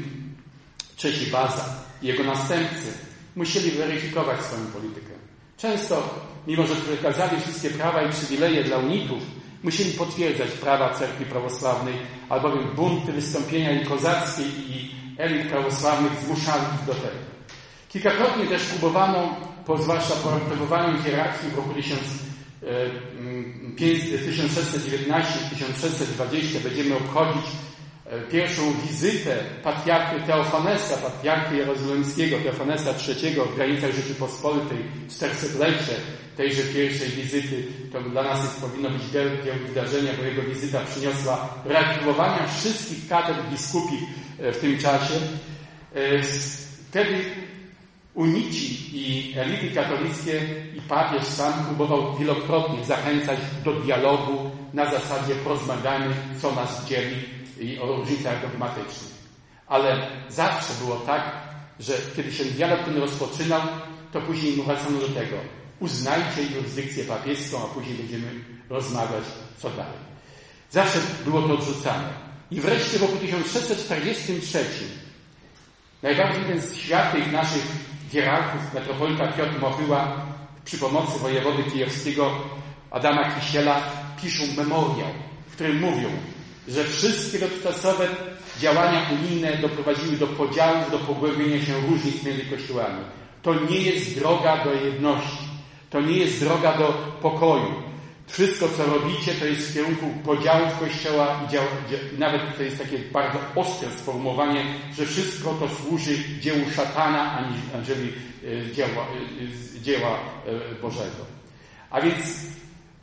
III Baza i jego następcy musieli weryfikować swoją politykę. Często, mimo że przekazali wszystkie prawa i przywileje dla unitów, musieli potwierdzać prawa cerkwi prawosławnej, albowiem bunty, wystąpienia i kozackie i elit prawosławnych zmuszali ich do tego. Kilkakrotnie też próbowano, po, zwłaszcza po reformowaniu hierarchii w roku 1619-1620 e, będziemy obchodzić e, pierwszą wizytę patriarchy Teofanesa, patriarchy jerozolimskiego, Teofanesa III w granicach Rzeczypospolitej, 400-lecie tejże pierwszej wizyty. To dla nas jest, powinno być wielkie wydarzenie, bo jego wizyta przyniosła reaktywowania wszystkich katedr biskupich e, w tym czasie. Wtedy Unici i elity katolickie i papież sam próbował wielokrotnie zachęcać do dialogu na zasadzie porozmawiamy, co nas dzieli i o różnicach dogmatycznych. Ale zawsze było tak, że kiedy się dialog ten rozpoczynał, to później wracano do tego. Uznajcie jurysdykcję papieską, a później będziemy rozmawiać, co dalej. Zawsze było to odrzucane. I wreszcie w roku 1643 najbardziej ten światłych naszych hierarchów metropolita Piotr Mochyła przy pomocy wojewody kijowskiego Adama Kisiela piszą memoriał, w którym mówią, że wszystkie dotychczasowe działania unijne doprowadziły do podziałów, do pogłębienia się różnic między kościołami. To nie jest droga do jedności. To nie jest droga do pokoju. Wszystko, co robicie, to jest w kierunku podziałów Kościoła i, dział, nawet to jest takie bardzo ostre sformułowanie, że wszystko to służy dziełu szatana, aniżeli e, dzieła, e, dzieła e, Bożego. A więc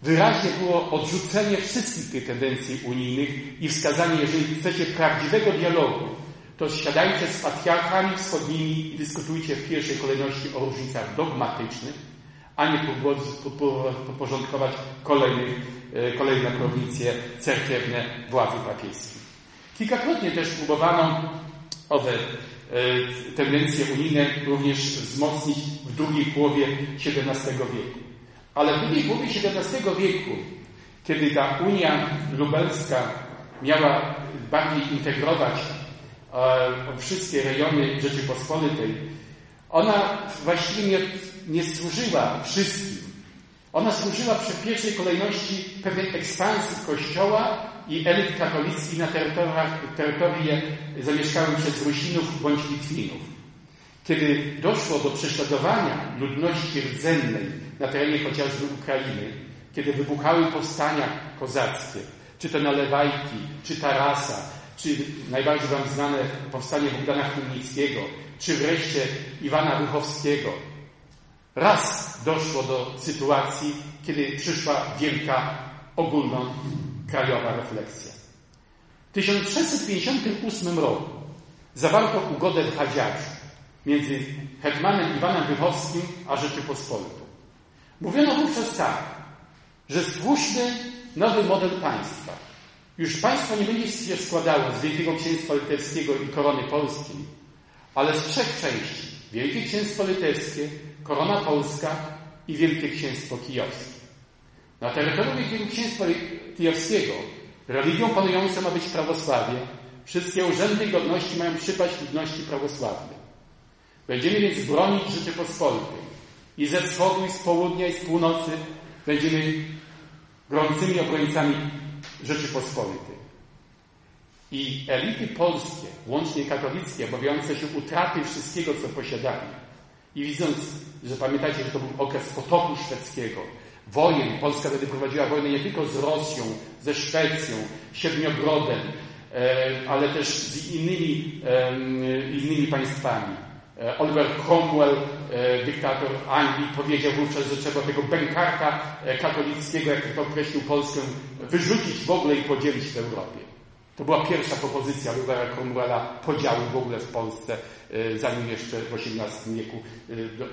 wyraźnie było odrzucenie wszystkich tych tendencji unijnych i wskazanie, jeżeli chcecie prawdziwego dialogu, to siadajcie z patriarchami wschodnimi i dyskutujcie w pierwszej kolejności o różnicach dogmatycznych, a nie podporządkować kolejnych, e, kolejne prowincje cerkiewne władzy papiejskiej. Kilkakrotnie też próbowano owe e, tendencje unijne również wzmocnić w drugiej połowie XVII wieku. Ale w drugiej połowie XVII wieku, kiedy ta Unia Lubelska miała bardziej integrować o wszystkie rejony Rzeczypospolitej, ona właściwie nie, nie służyła wszystkim. Ona służyła w pierwszej kolejności pewnej ekspansji Kościoła i elit katolickich na terytoriach zamieszkałym przez Rusinów bądź Litwinów. Kiedy doszło do prześladowania ludności rdzennej na terenie chociażby Ukrainy, kiedy wybuchały powstania kozackie, czy to Nalewajki, czy Tarasa, czy najbardziej Wam znane powstanie Bogdana Chmielnickiego, czy wreszcie Iwana Wychowskiego, raz doszło do sytuacji, kiedy przyszła wielka, ogólnokrajowa refleksja. W 1658 roku zawarto ugodę w Hadziarzu między hetmanem Iwanem Wychowskim a Rzeczypospolitą. Mówiono wówczas tak, że stwórzmy nowy model państwa. Już państwo nie będzie się składało z Wielkiego Księstwa Litewskiego i Korony Polskiej, ale z trzech części. Wielkie Księstwo Litewskie, Korona Polska i Wielkie Księstwo Kijowskie. Na terytorium Wielkiego Księstwa Kijowskiego religią panującą ma być prawosławie. Wszystkie urzędy godności mają przypaść ludności prawosławnej. Będziemy więc bronić Rzeczypospolitej. I ze wschodu, i z południa, i z północy będziemy gorącymi obrońcami Rzeczypospolitej. I elity polskie, łącznie katolickie, obawiające się utraty wszystkiego, co posiadali, i widząc, że pamiętajcie, że to był okres potopu szwedzkiego, wojen, Polska wtedy prowadziła wojnę nie tylko z Rosją, ze Szwecją, Siedmiogrodem, e, ale też z innymi, innymi państwami. E, Oliver Cromwell, e, dyktator Anglii, powiedział wówczas, że trzeba tego bękarka katolickiego, jak to określił Polskę, wyrzucić w ogóle i podzielić w Europie. To była pierwsza propozycja Olivera Cromwella podziału w ogóle w Polsce, zanim jeszcze w XVIII wieku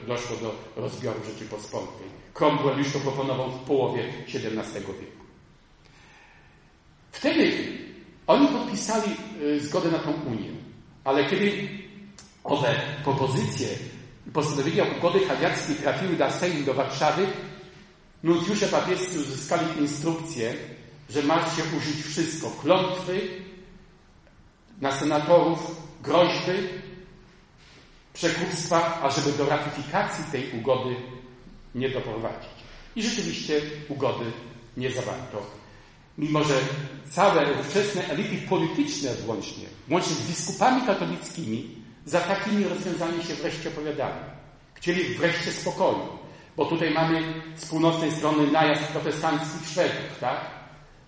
doszło do rozbioru Rzeczypospolitej. Cromwell już to proponował w połowie XVII wieku. Wtedy oni podpisali zgodę na tą Unię, ale kiedy owe propozycje i postanowienia ugody hagiackiej trafiły na Sejm do Warszawy, nuncjusze papiescy uzyskali instrukcję, że ma się użyć wszystko. Klątwy na senatorów, groźby, przekupstwa, ażeby do ratyfikacji tej ugody nie doprowadzić. I rzeczywiście ugody nie zawarto. Mimo, że całe ówczesne elity polityczne włącznie, włącznie z biskupami katolickimi, za takimi rozwiązaniami się wreszcie opowiadali. Chcieli wreszcie spokoju, bo tutaj mamy z północnej strony najazd protestanckich Szwedów, tak?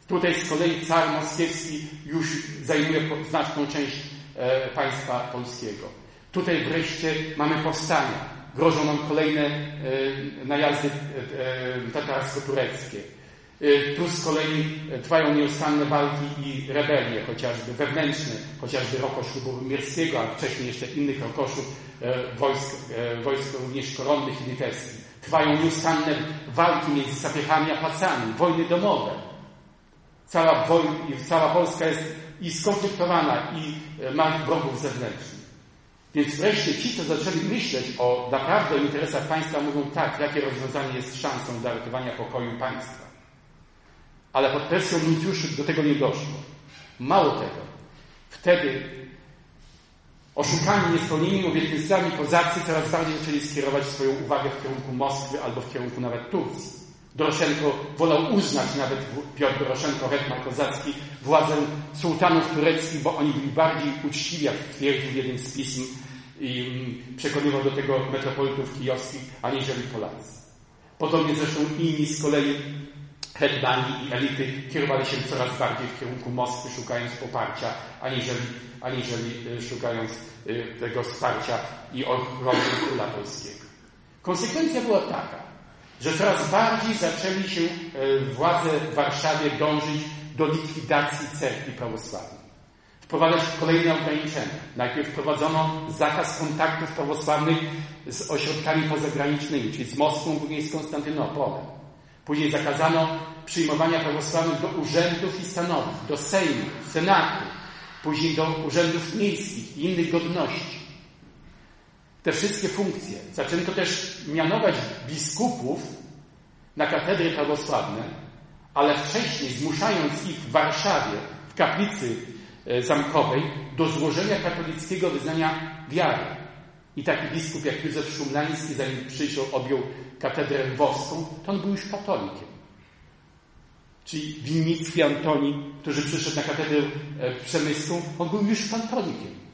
Tutaj z kolei car moskiewski już zajmuje znaczną część e, państwa polskiego. Tutaj wreszcie mamy powstania. Grożą nam kolejne e, najazdy e, tatarsko-tureckie. Tu z kolei trwają nieustanne walki i rebelie, chociażby wewnętrzne, chociażby Rokoszu Bohumierskiego, a wcześniej jeszcze innych Rokoszów, wojsk, wojsk również koronnych i litewskich. Trwają nieustanne walki między sapiechami a pacami, wojny domowe. Cała, cała Polska jest i skonfliktowana i ma wrogów zewnętrznych. Więc wreszcie ci, co zaczęli myśleć o naprawdę interesach państwa, mówią tak, jakie rozwiązanie jest szansą dla ratowania pokoju państwa. Ale pod presją nuncjuszy do tego nie doszło. Mało tego, wtedy oszukani, niespełnieni obietnicami kozacy coraz bardziej zaczęli skierować swoją uwagę w kierunku Moskwy albo w kierunku nawet Turcji. Doroszenko wolał uznać nawet Piotr Doroszenko, hetman kozacki, władzę sułtanów tureckich, bo oni byli bardziej uczciwi, jak twierdził jeden z pism i mm, przekonywał do tego metropolitów kijowskich, aniżeli Polacy. Podobnie zresztą inni z kolei hetmani i elity kierowali się coraz bardziej w kierunku Moskwy, szukając poparcia, aniżeli, aniżeli y, szukając y, tego wsparcia i ochrony króla polskiego. Konsekwencja była taka, że coraz bardziej zaczęli się y, władze w Warszawie dążyć do likwidacji cerkwi prawosławnej wprowadzać kolejne ograniczenia. Najpierw wprowadzono zakaz kontaktów prawosławnych z ośrodkami pozagranicznymi, czyli z Moskwą, później z Konstantynopolem. Później zakazano przyjmowania prawosławnych do urzędów i stanowisk, do Sejmu, Senatu, później do urzędów miejskich i innych godności. Te wszystkie funkcje. Zaczęto też mianować biskupów na katedry prawosławne, ale wcześniej zmuszając ich w Warszawie, w kaplicy E, zamkowej do złożenia katolickiego wyznania wiary. I taki biskup jak Józef Szumlański, zanim przyszedł, objął katedrę lwowską, to on był już katolikiem. Czyli Winnicki Antoni, który przyszedł na katedrę e, przemysłu, on był już katolikiem.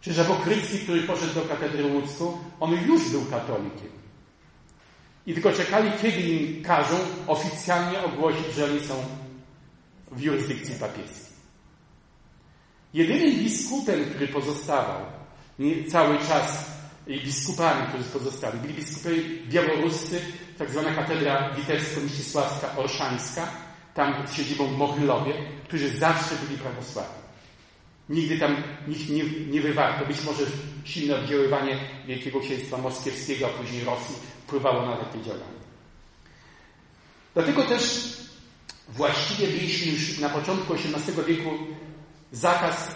Czy Żabokrycki, który poszedł do katedry łódzką, on już był katolikiem. I tylko czekali, kiedy im każą oficjalnie ogłosić, że oni są w jurysdykcji papieskiej. Jedynym biskupem, który pozostawał cały czas i biskupami, którzy pozostali, byli biskupowie białoruscy, tak zwana katedra witebsko-mścisławska orszańska, tam siedzibą w Mochylowie, którzy zawsze byli prawosławni. Nigdy tam nikt nie, nie wywarto. Być może silne oddziaływanie Wielkiego Księstwa Moskiewskiego, a później Rosji wpływało na takie działania. Dlatego też właściwie mieliśmy już na początku XVIII wieku zakaz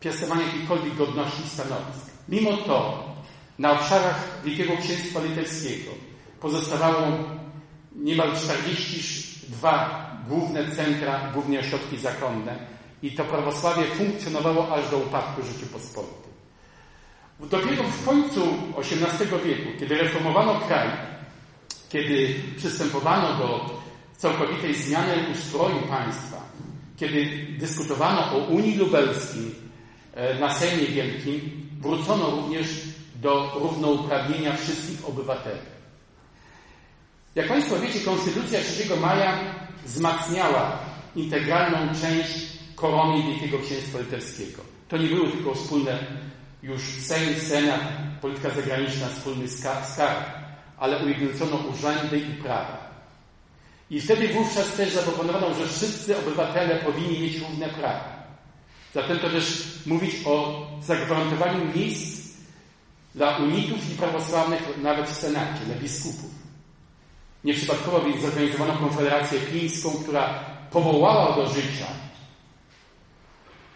piastowania jakiejkolwiek godności stanowisk. Mimo to na obszarach Wielkiego Księstwa Litewskiego pozostawało niemal 42 główne centra, głównie ośrodki zakonne i to prawosławie funkcjonowało aż do upadku Rzeczypospolitej. Dopiero w końcu XVIII wieku, kiedy reformowano kraj, kiedy przystępowano do całkowitej zmiany ustroju państwa, kiedy dyskutowano o Unii Lubelskiej na Sejmie Wielkim, wrócono również do równouprawnienia wszystkich obywateli. Jak Państwo wiecie, Konstytucja 3 maja wzmacniała integralną część korony Wielkiego Księstwa Litewskiego. To nie były tylko wspólne już Sejm, Senat, polityka zagraniczna, wspólny skarb, ale ujednolicono urzędy i prawa. I wtedy wówczas też zaproponowano, że wszyscy obywatele powinni mieć równe prawa. Zatem to też mówić o zagwarantowaniu miejsc dla unitów i prawosławnych nawet w Senacie, dla biskupów. Nieprzypadkowo więc zorganizowano konferencję pińską, która powołała do życia,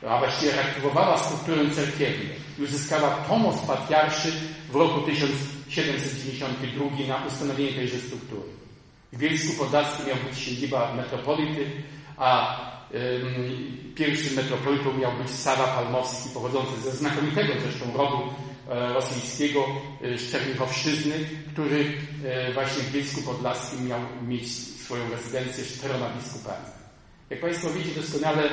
a właściwie reaktywowała strukturę cerkiewną i uzyskała tomos patriarszy w roku 1792 na ustanowienie tejże struktury. W Bielsku Podlaskim miał być siedziba metropolity, a ym, pierwszym metropolitą miał być Sara Palmowski, pochodzący ze znakomitego zresztą rodu e, rosyjskiego e, Szczernichowszczyzny, który e, właśnie w Bielsku Podlaskim miał mieć swoją rezydencję z czteroma biskupami. Jak Państwo wiecie doskonale,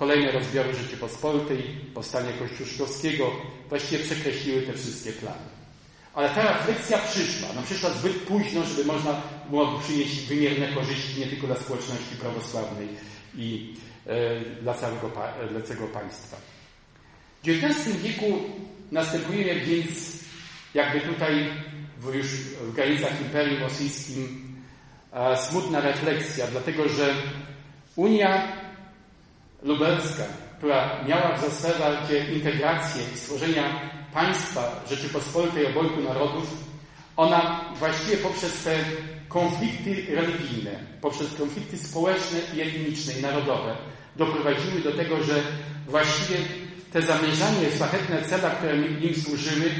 kolejne rozbiory Rzeczypospolitej, powstanie Kościuszkowskiego właściwie przekreśliły te wszystkie plany. Ale ta refleksja przyszła. No przyszła zbyt późno, żeby można było przynieść wymierne korzyści nie tylko dla społeczności prawosławnej i e, dla całego, dla całego państwa. W XIX wieku następuje więc jakby tutaj w, już w granicach Imperium Rosyjskim e, smutna refleksja, dlatego że Unia Lubelska, która miała w zasadzie integrację i stworzenia państwa Rzeczypospolitej obojgu narodów, ona właściwie poprzez te konflikty religijne, poprzez konflikty społeczne i etniczne i narodowe doprowadziły do tego, że właściwie te zamierzanie, szlachetne cele, które im służyły,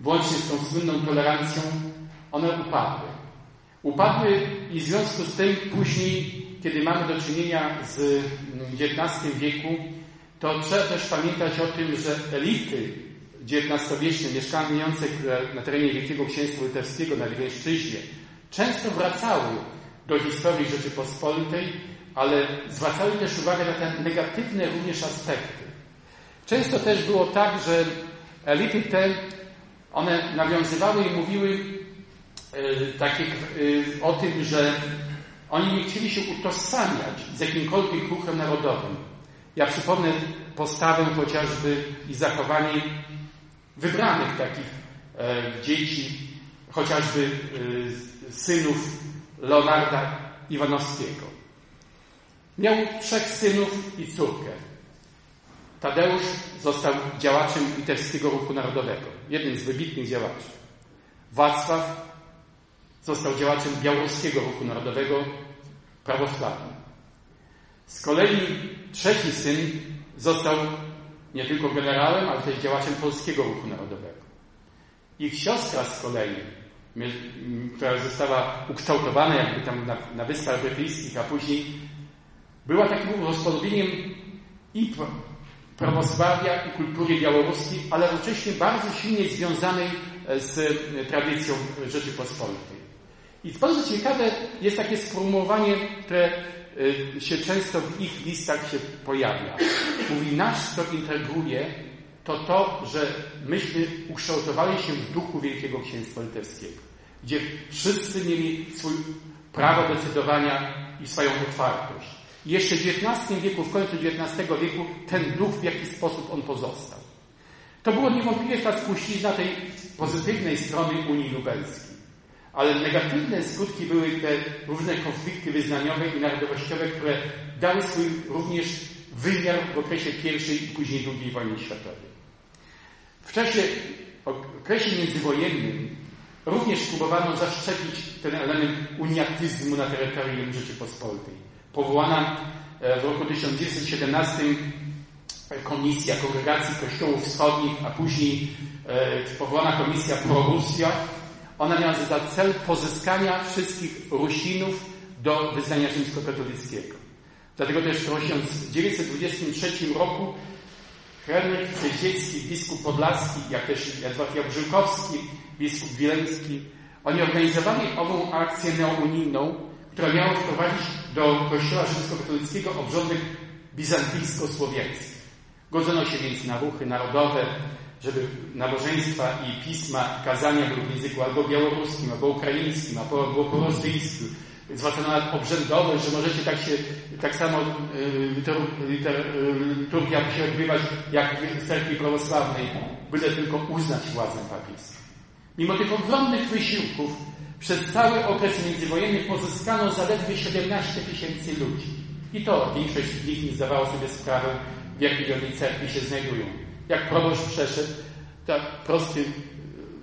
włącznie z tą słynną tolerancją, one upadły. Upadły i w związku z tym później, kiedy mamy do czynienia z XIX wieku, to trzeba też pamiętać o tym, że elity XIX-wieczne mieszkające na terenie Wielkiego Księstwa Litewskiego na Wileńszczyźnie często wracały do historii Rzeczypospolitej, ale zwracały też uwagę na te negatywne również aspekty. Często też było tak, że elity te, one nawiązywały i mówiły e, takie, e, o tym, że oni nie chcieli się utożsamiać z jakimkolwiek ruchem narodowym. Ja przypomnę postawę chociażby i zachowanie wybranych takich e, dzieci, chociażby e, synów Leonarda Iwanowskiego. Miał trzech synów i córkę. Tadeusz został działaczem litewskiego ruchu narodowego, jednym z wybitnych działaczy. Wacław został działaczem białoruskiego ruchu narodowego, prawosławnym. Z kolei trzeci syn został nie tylko generałem, ale też działaczem Polskiego Ruchu Narodowego. Ich siostra z kolei, która została ukształtowana jakby tam na, na Wyspach Brytyjskich, a później była takim rozpodobnieniem i prawosławia i kultury białoruskiej, ale równocześnie bardzo silnie związanej z tradycją Rzeczypospolitej. I bardzo ciekawe jest takie sformułowanie, które się często w ich listach się pojawia. Mówi, nasz co integruje, to to, że myśmy ukształtowali się w duchu Wielkiego Księstwa Litewskiego, gdzie wszyscy mieli swój prawo decydowania i swoją otwartość. I jeszcze w XIX wieku, w końcu XIX wieku, ten duch w jakiś sposób on pozostał. To było niewątpliwie ta spuścizna tej pozytywnej strony Unii Lubelskiej. Ale negatywne skutki były te różne konflikty wyznaniowe i narodowościowe, które dały swój również wymiar w okresie I i później II wojny światowej. W czasie, okresie międzywojennym również próbowano zaszczepić ten element uniatyzmu na terytorium Rzeczypospolitej. Powołana e, w roku 1917 komisja Kongregacji Kościołów Wschodnich, a później e, powołana komisja Prorusja, ona miała za cel pozyskania wszystkich Rusinów do wyznania rzymskokatolickiego. Dlatego też w 1923 roku Henryk Przejdziecki, biskup podlaski, jak też Edward Jabrzykowski, biskup wileński, oni organizowali ową akcję neounijną, która miała wprowadzić do kościoła rzymskokatolickiego obrządek bizantyjsko-słowiański. Godzono się więc na ruchy narodowe, żeby nabożeństwa i pisma, kazania były w języku albo białoruskim, albo ukraińskim, albo, albo po rosyjsku. Zwłaszcza nawet obrzędowe, że możecie tak się, tak samo liturgia się odbywać jak w cerkwi prawosławnej, byle tylko uznać władzę papieską. Mimo tych ogromnych wysiłków przez cały okres międzywojenny pozyskano zaledwie 17 tysięcy ludzi. I to większość z nich nie zdawała sobie sprawy, w jakiej rodzaj cerkwi się znajdują. Jak proboszcz przeszedł, tak prosty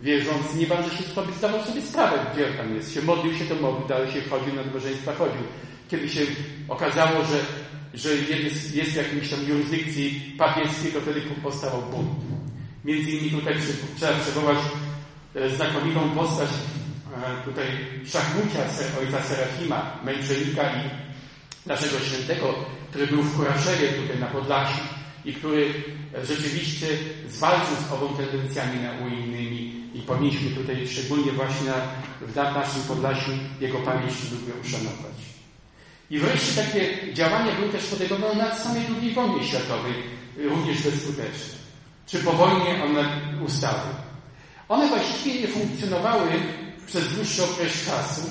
wierzący nie bardzo się sobie, zdawał sobie sprawę, gdzie tam jest. Się modlił się, to modlił, dalej się chodził, na nabożeństwa chodził. Kiedy się okazało, że, że jest, jest w jakimś tam jurysdykcji papieskiej, to wtedy powstawał bunt. Między innymi tutaj trzeba przywołać e, znakomitą postać e, tutaj Szachmucia, ojca Serafima, męczennika i naszego świętego, który był w Kuraszewie tutaj na Podlasiu i który rzeczywiście zwalczył z ową tendencjami nauinnymi i powinniśmy tutaj szczególnie właśnie w naszym Podlasiu jego pamięć lubię uszanować. I wreszcie takie działania były też podejmowane na samej II wojnie światowej, również bezskuteczne. Czy po wojnie one ustały. One właściwie nie funkcjonowały przez dłuższy okres czasu,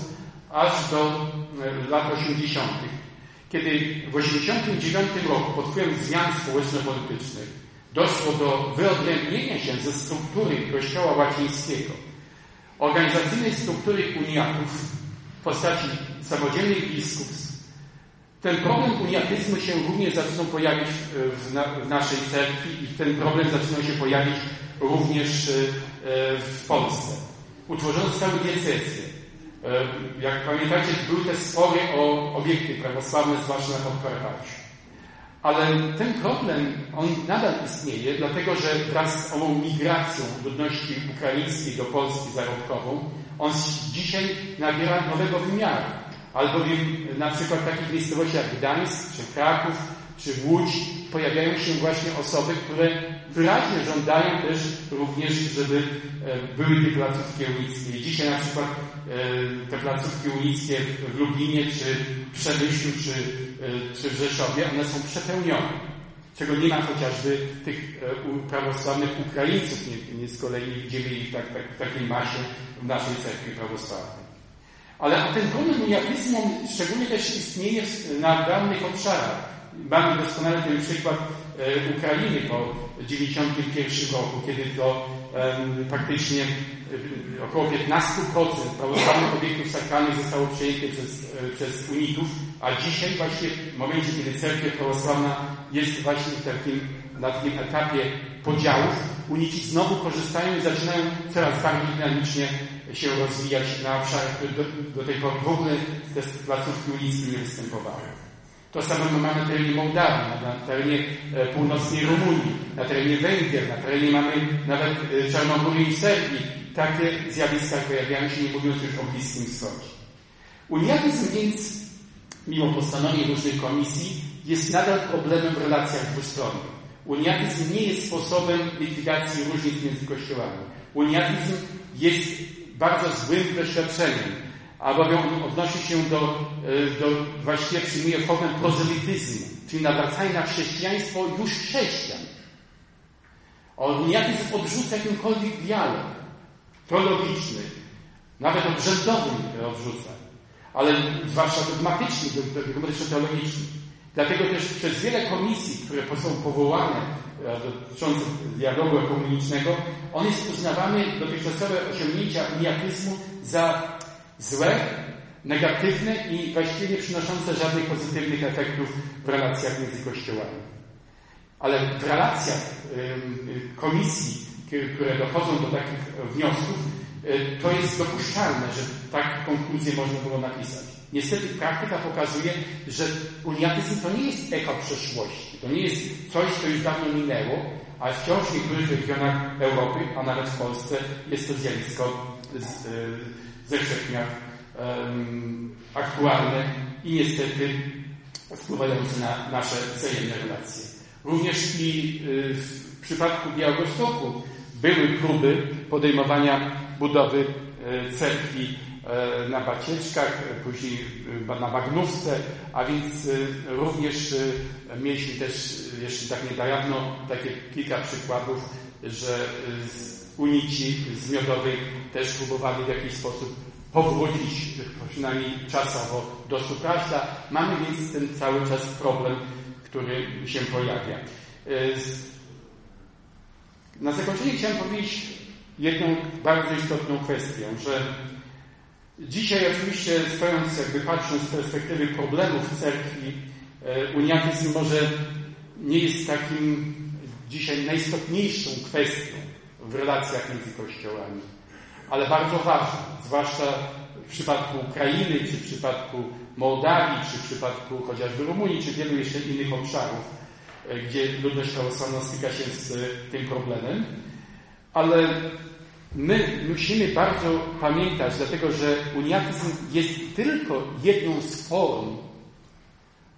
aż do e, lat 80., kiedy w 1989 roku pod wpływem zmian społeczno-politycznych doszło do wyodrębnienia się ze struktury Kościoła łacińskiego, organizacyjnej struktury uniatów w postaci samodzielnych biskupstw, ten problem uniatyzmu się również zaczynał pojawić w, na, w, naszej cerkwi i ten problem zaczynał się pojawić również e, w Polsce. Utworzono zostały diecezje. E, jak pamiętacie, były te spory o obiekty prawosławne, zwłaszcza na Podkarpaciu. Ale ten problem, on nadal istnieje, dlatego że wraz z ową migracją ludności ukraińskiej do Polski zarobkową, on dzisiaj nabiera nowego wymiaru. Albowiem na przykład w takich miejscowościach jak Gdańsk, czy Kraków, czy Łódź pojawiają się właśnie osoby, które wyraźnie żądają też również, żeby e, były te placówki ulickie. Dzisiaj na przykład e, te placówki ulickie w Lublinie, czy w Przemyślu, czy, e, czy w Rzeszowie, one są przepełnione. Czego nie ma chociażby tych prawosławnych Ukraińców, nie, nie z kolei nie widzimy ich tak, tak, w takiej masie w naszej cerkwi prawosławnej. Ale ten problem niejawizmu szczególnie też istnieje na danych obszarach. Mamy doskonale ten przykład e, Ukrainy po 1991 roku, kiedy to faktycznie e, około 15% prawosławnych obiektów sakralnych zostało przejęte przez, e, przez unitów, a dzisiaj właśnie w momencie, kiedy cerkiew prawosławna jest właśnie w takim, na takim etapie podziałów, unici znowu korzystają i zaczynają coraz bardziej dynamicznie się rozwijać na obszarach, które do, do tej pory w ogóle te placówki ulickie nie występowały. To samo mamy na terenie Mołdawii, na terenie e, północnej Rumunii, na terenie Węgier, na terenie mamy nawet e, Czarnogóry i Serbii. Takie zjawiska pojawiają się, nie mówiąc już o Bliskim Wschodzie. Uniatyzm więc, mimo postanowień różnych komisji, jest nadal problemem w relacjach dwustronnych. Uniatyzm nie jest sposobem likwidacji różnic między kościołami. Uniatyzm jest bardzo złym doświadczeniem, albowiem on odnosi się do, e, do właściwie przyjmuje formę prozelityzmu, czyli nawracania na chrześcijaństwo już chrześcijan. Uniatyzm odrzuca jakimkolwiek dialog teologiczny, nawet obrzędowy odrzuca, ale zwłaszcza dogmatyczny, dogmatyczno-teologiczny. Dlatego też przez wiele komisji, które są powołane e, dotyczące dialogu ekumenicznego, on jest uznawany, dotychczasowe osiągnięcia uniatyzmu za złe, negatywne i właściwie przynoszące żadnych pozytywnych efektów w relacjach między kościołami. Ale w relacjach komisji, które dochodzą do takich wniosków, y, to jest dopuszczalne, że tak konkluzję można było napisać. Niestety praktyka pokazuje, że uniatyzm to nie jest echo przeszłości. To nie jest coś, co już dawno minęło, a wciąż w niektórych regionach Europy, a nawet w Polsce jest to zjawisko y, ze wszechmiar um, aktualne i niestety wpływające na nasze wzajemne relacje. Również i y, w przypadku Białegostoku były próby podejmowania budowy y, cerkwi y, na Bacieczkach, później na Bagnówce, a więc również mieliśmy też jeszcze tak niedawno takie kilka przykładów, że unici z też próbowali w jakiś sposób powrócić przynajmniej czasowo do Supraśla. Mamy więc ten cały czas problem który się pojawia. E, na zakończenie chciałem powiedzieć jedną bardzo istotną kwestię, że dzisiaj oczywiście stojąc, jakby patrząc z perspektywy problemów cerkwi, e, uniatyzm może nie jest takim dzisiaj najistotniejszą kwestią w relacjach między kościołami, ale bardzo ważną, zwłaszcza w przypadku Ukrainy, czy w przypadku Mołdawii, czy w przypadku chociażby Rumunii, czy wielu jeszcze innych obszarów, e, gdzie ludność prawosławna styka się z e, tym problemem. Ale my musimy bardzo pamiętać, dlatego że uniatyzm jest tylko jedną z form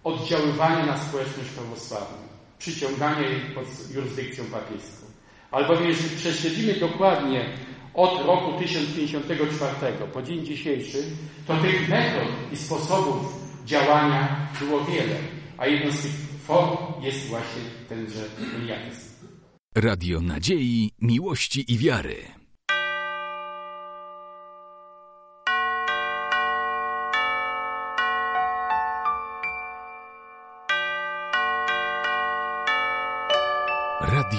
oddziaływania na społeczność prawosławną, przyciągania jej pod jurysdykcją papieską. Albowiem, jeżeli prześledzimy dokładnie od roku 1054 po dzień dzisiejszy, to tych metod i sposobów działania było wiele, a jedną z tych form jest właśnie tenże uniatyzm. Radio Nadziei, Miłości i Wiary.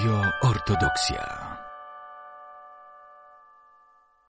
Radio Ortodoksja.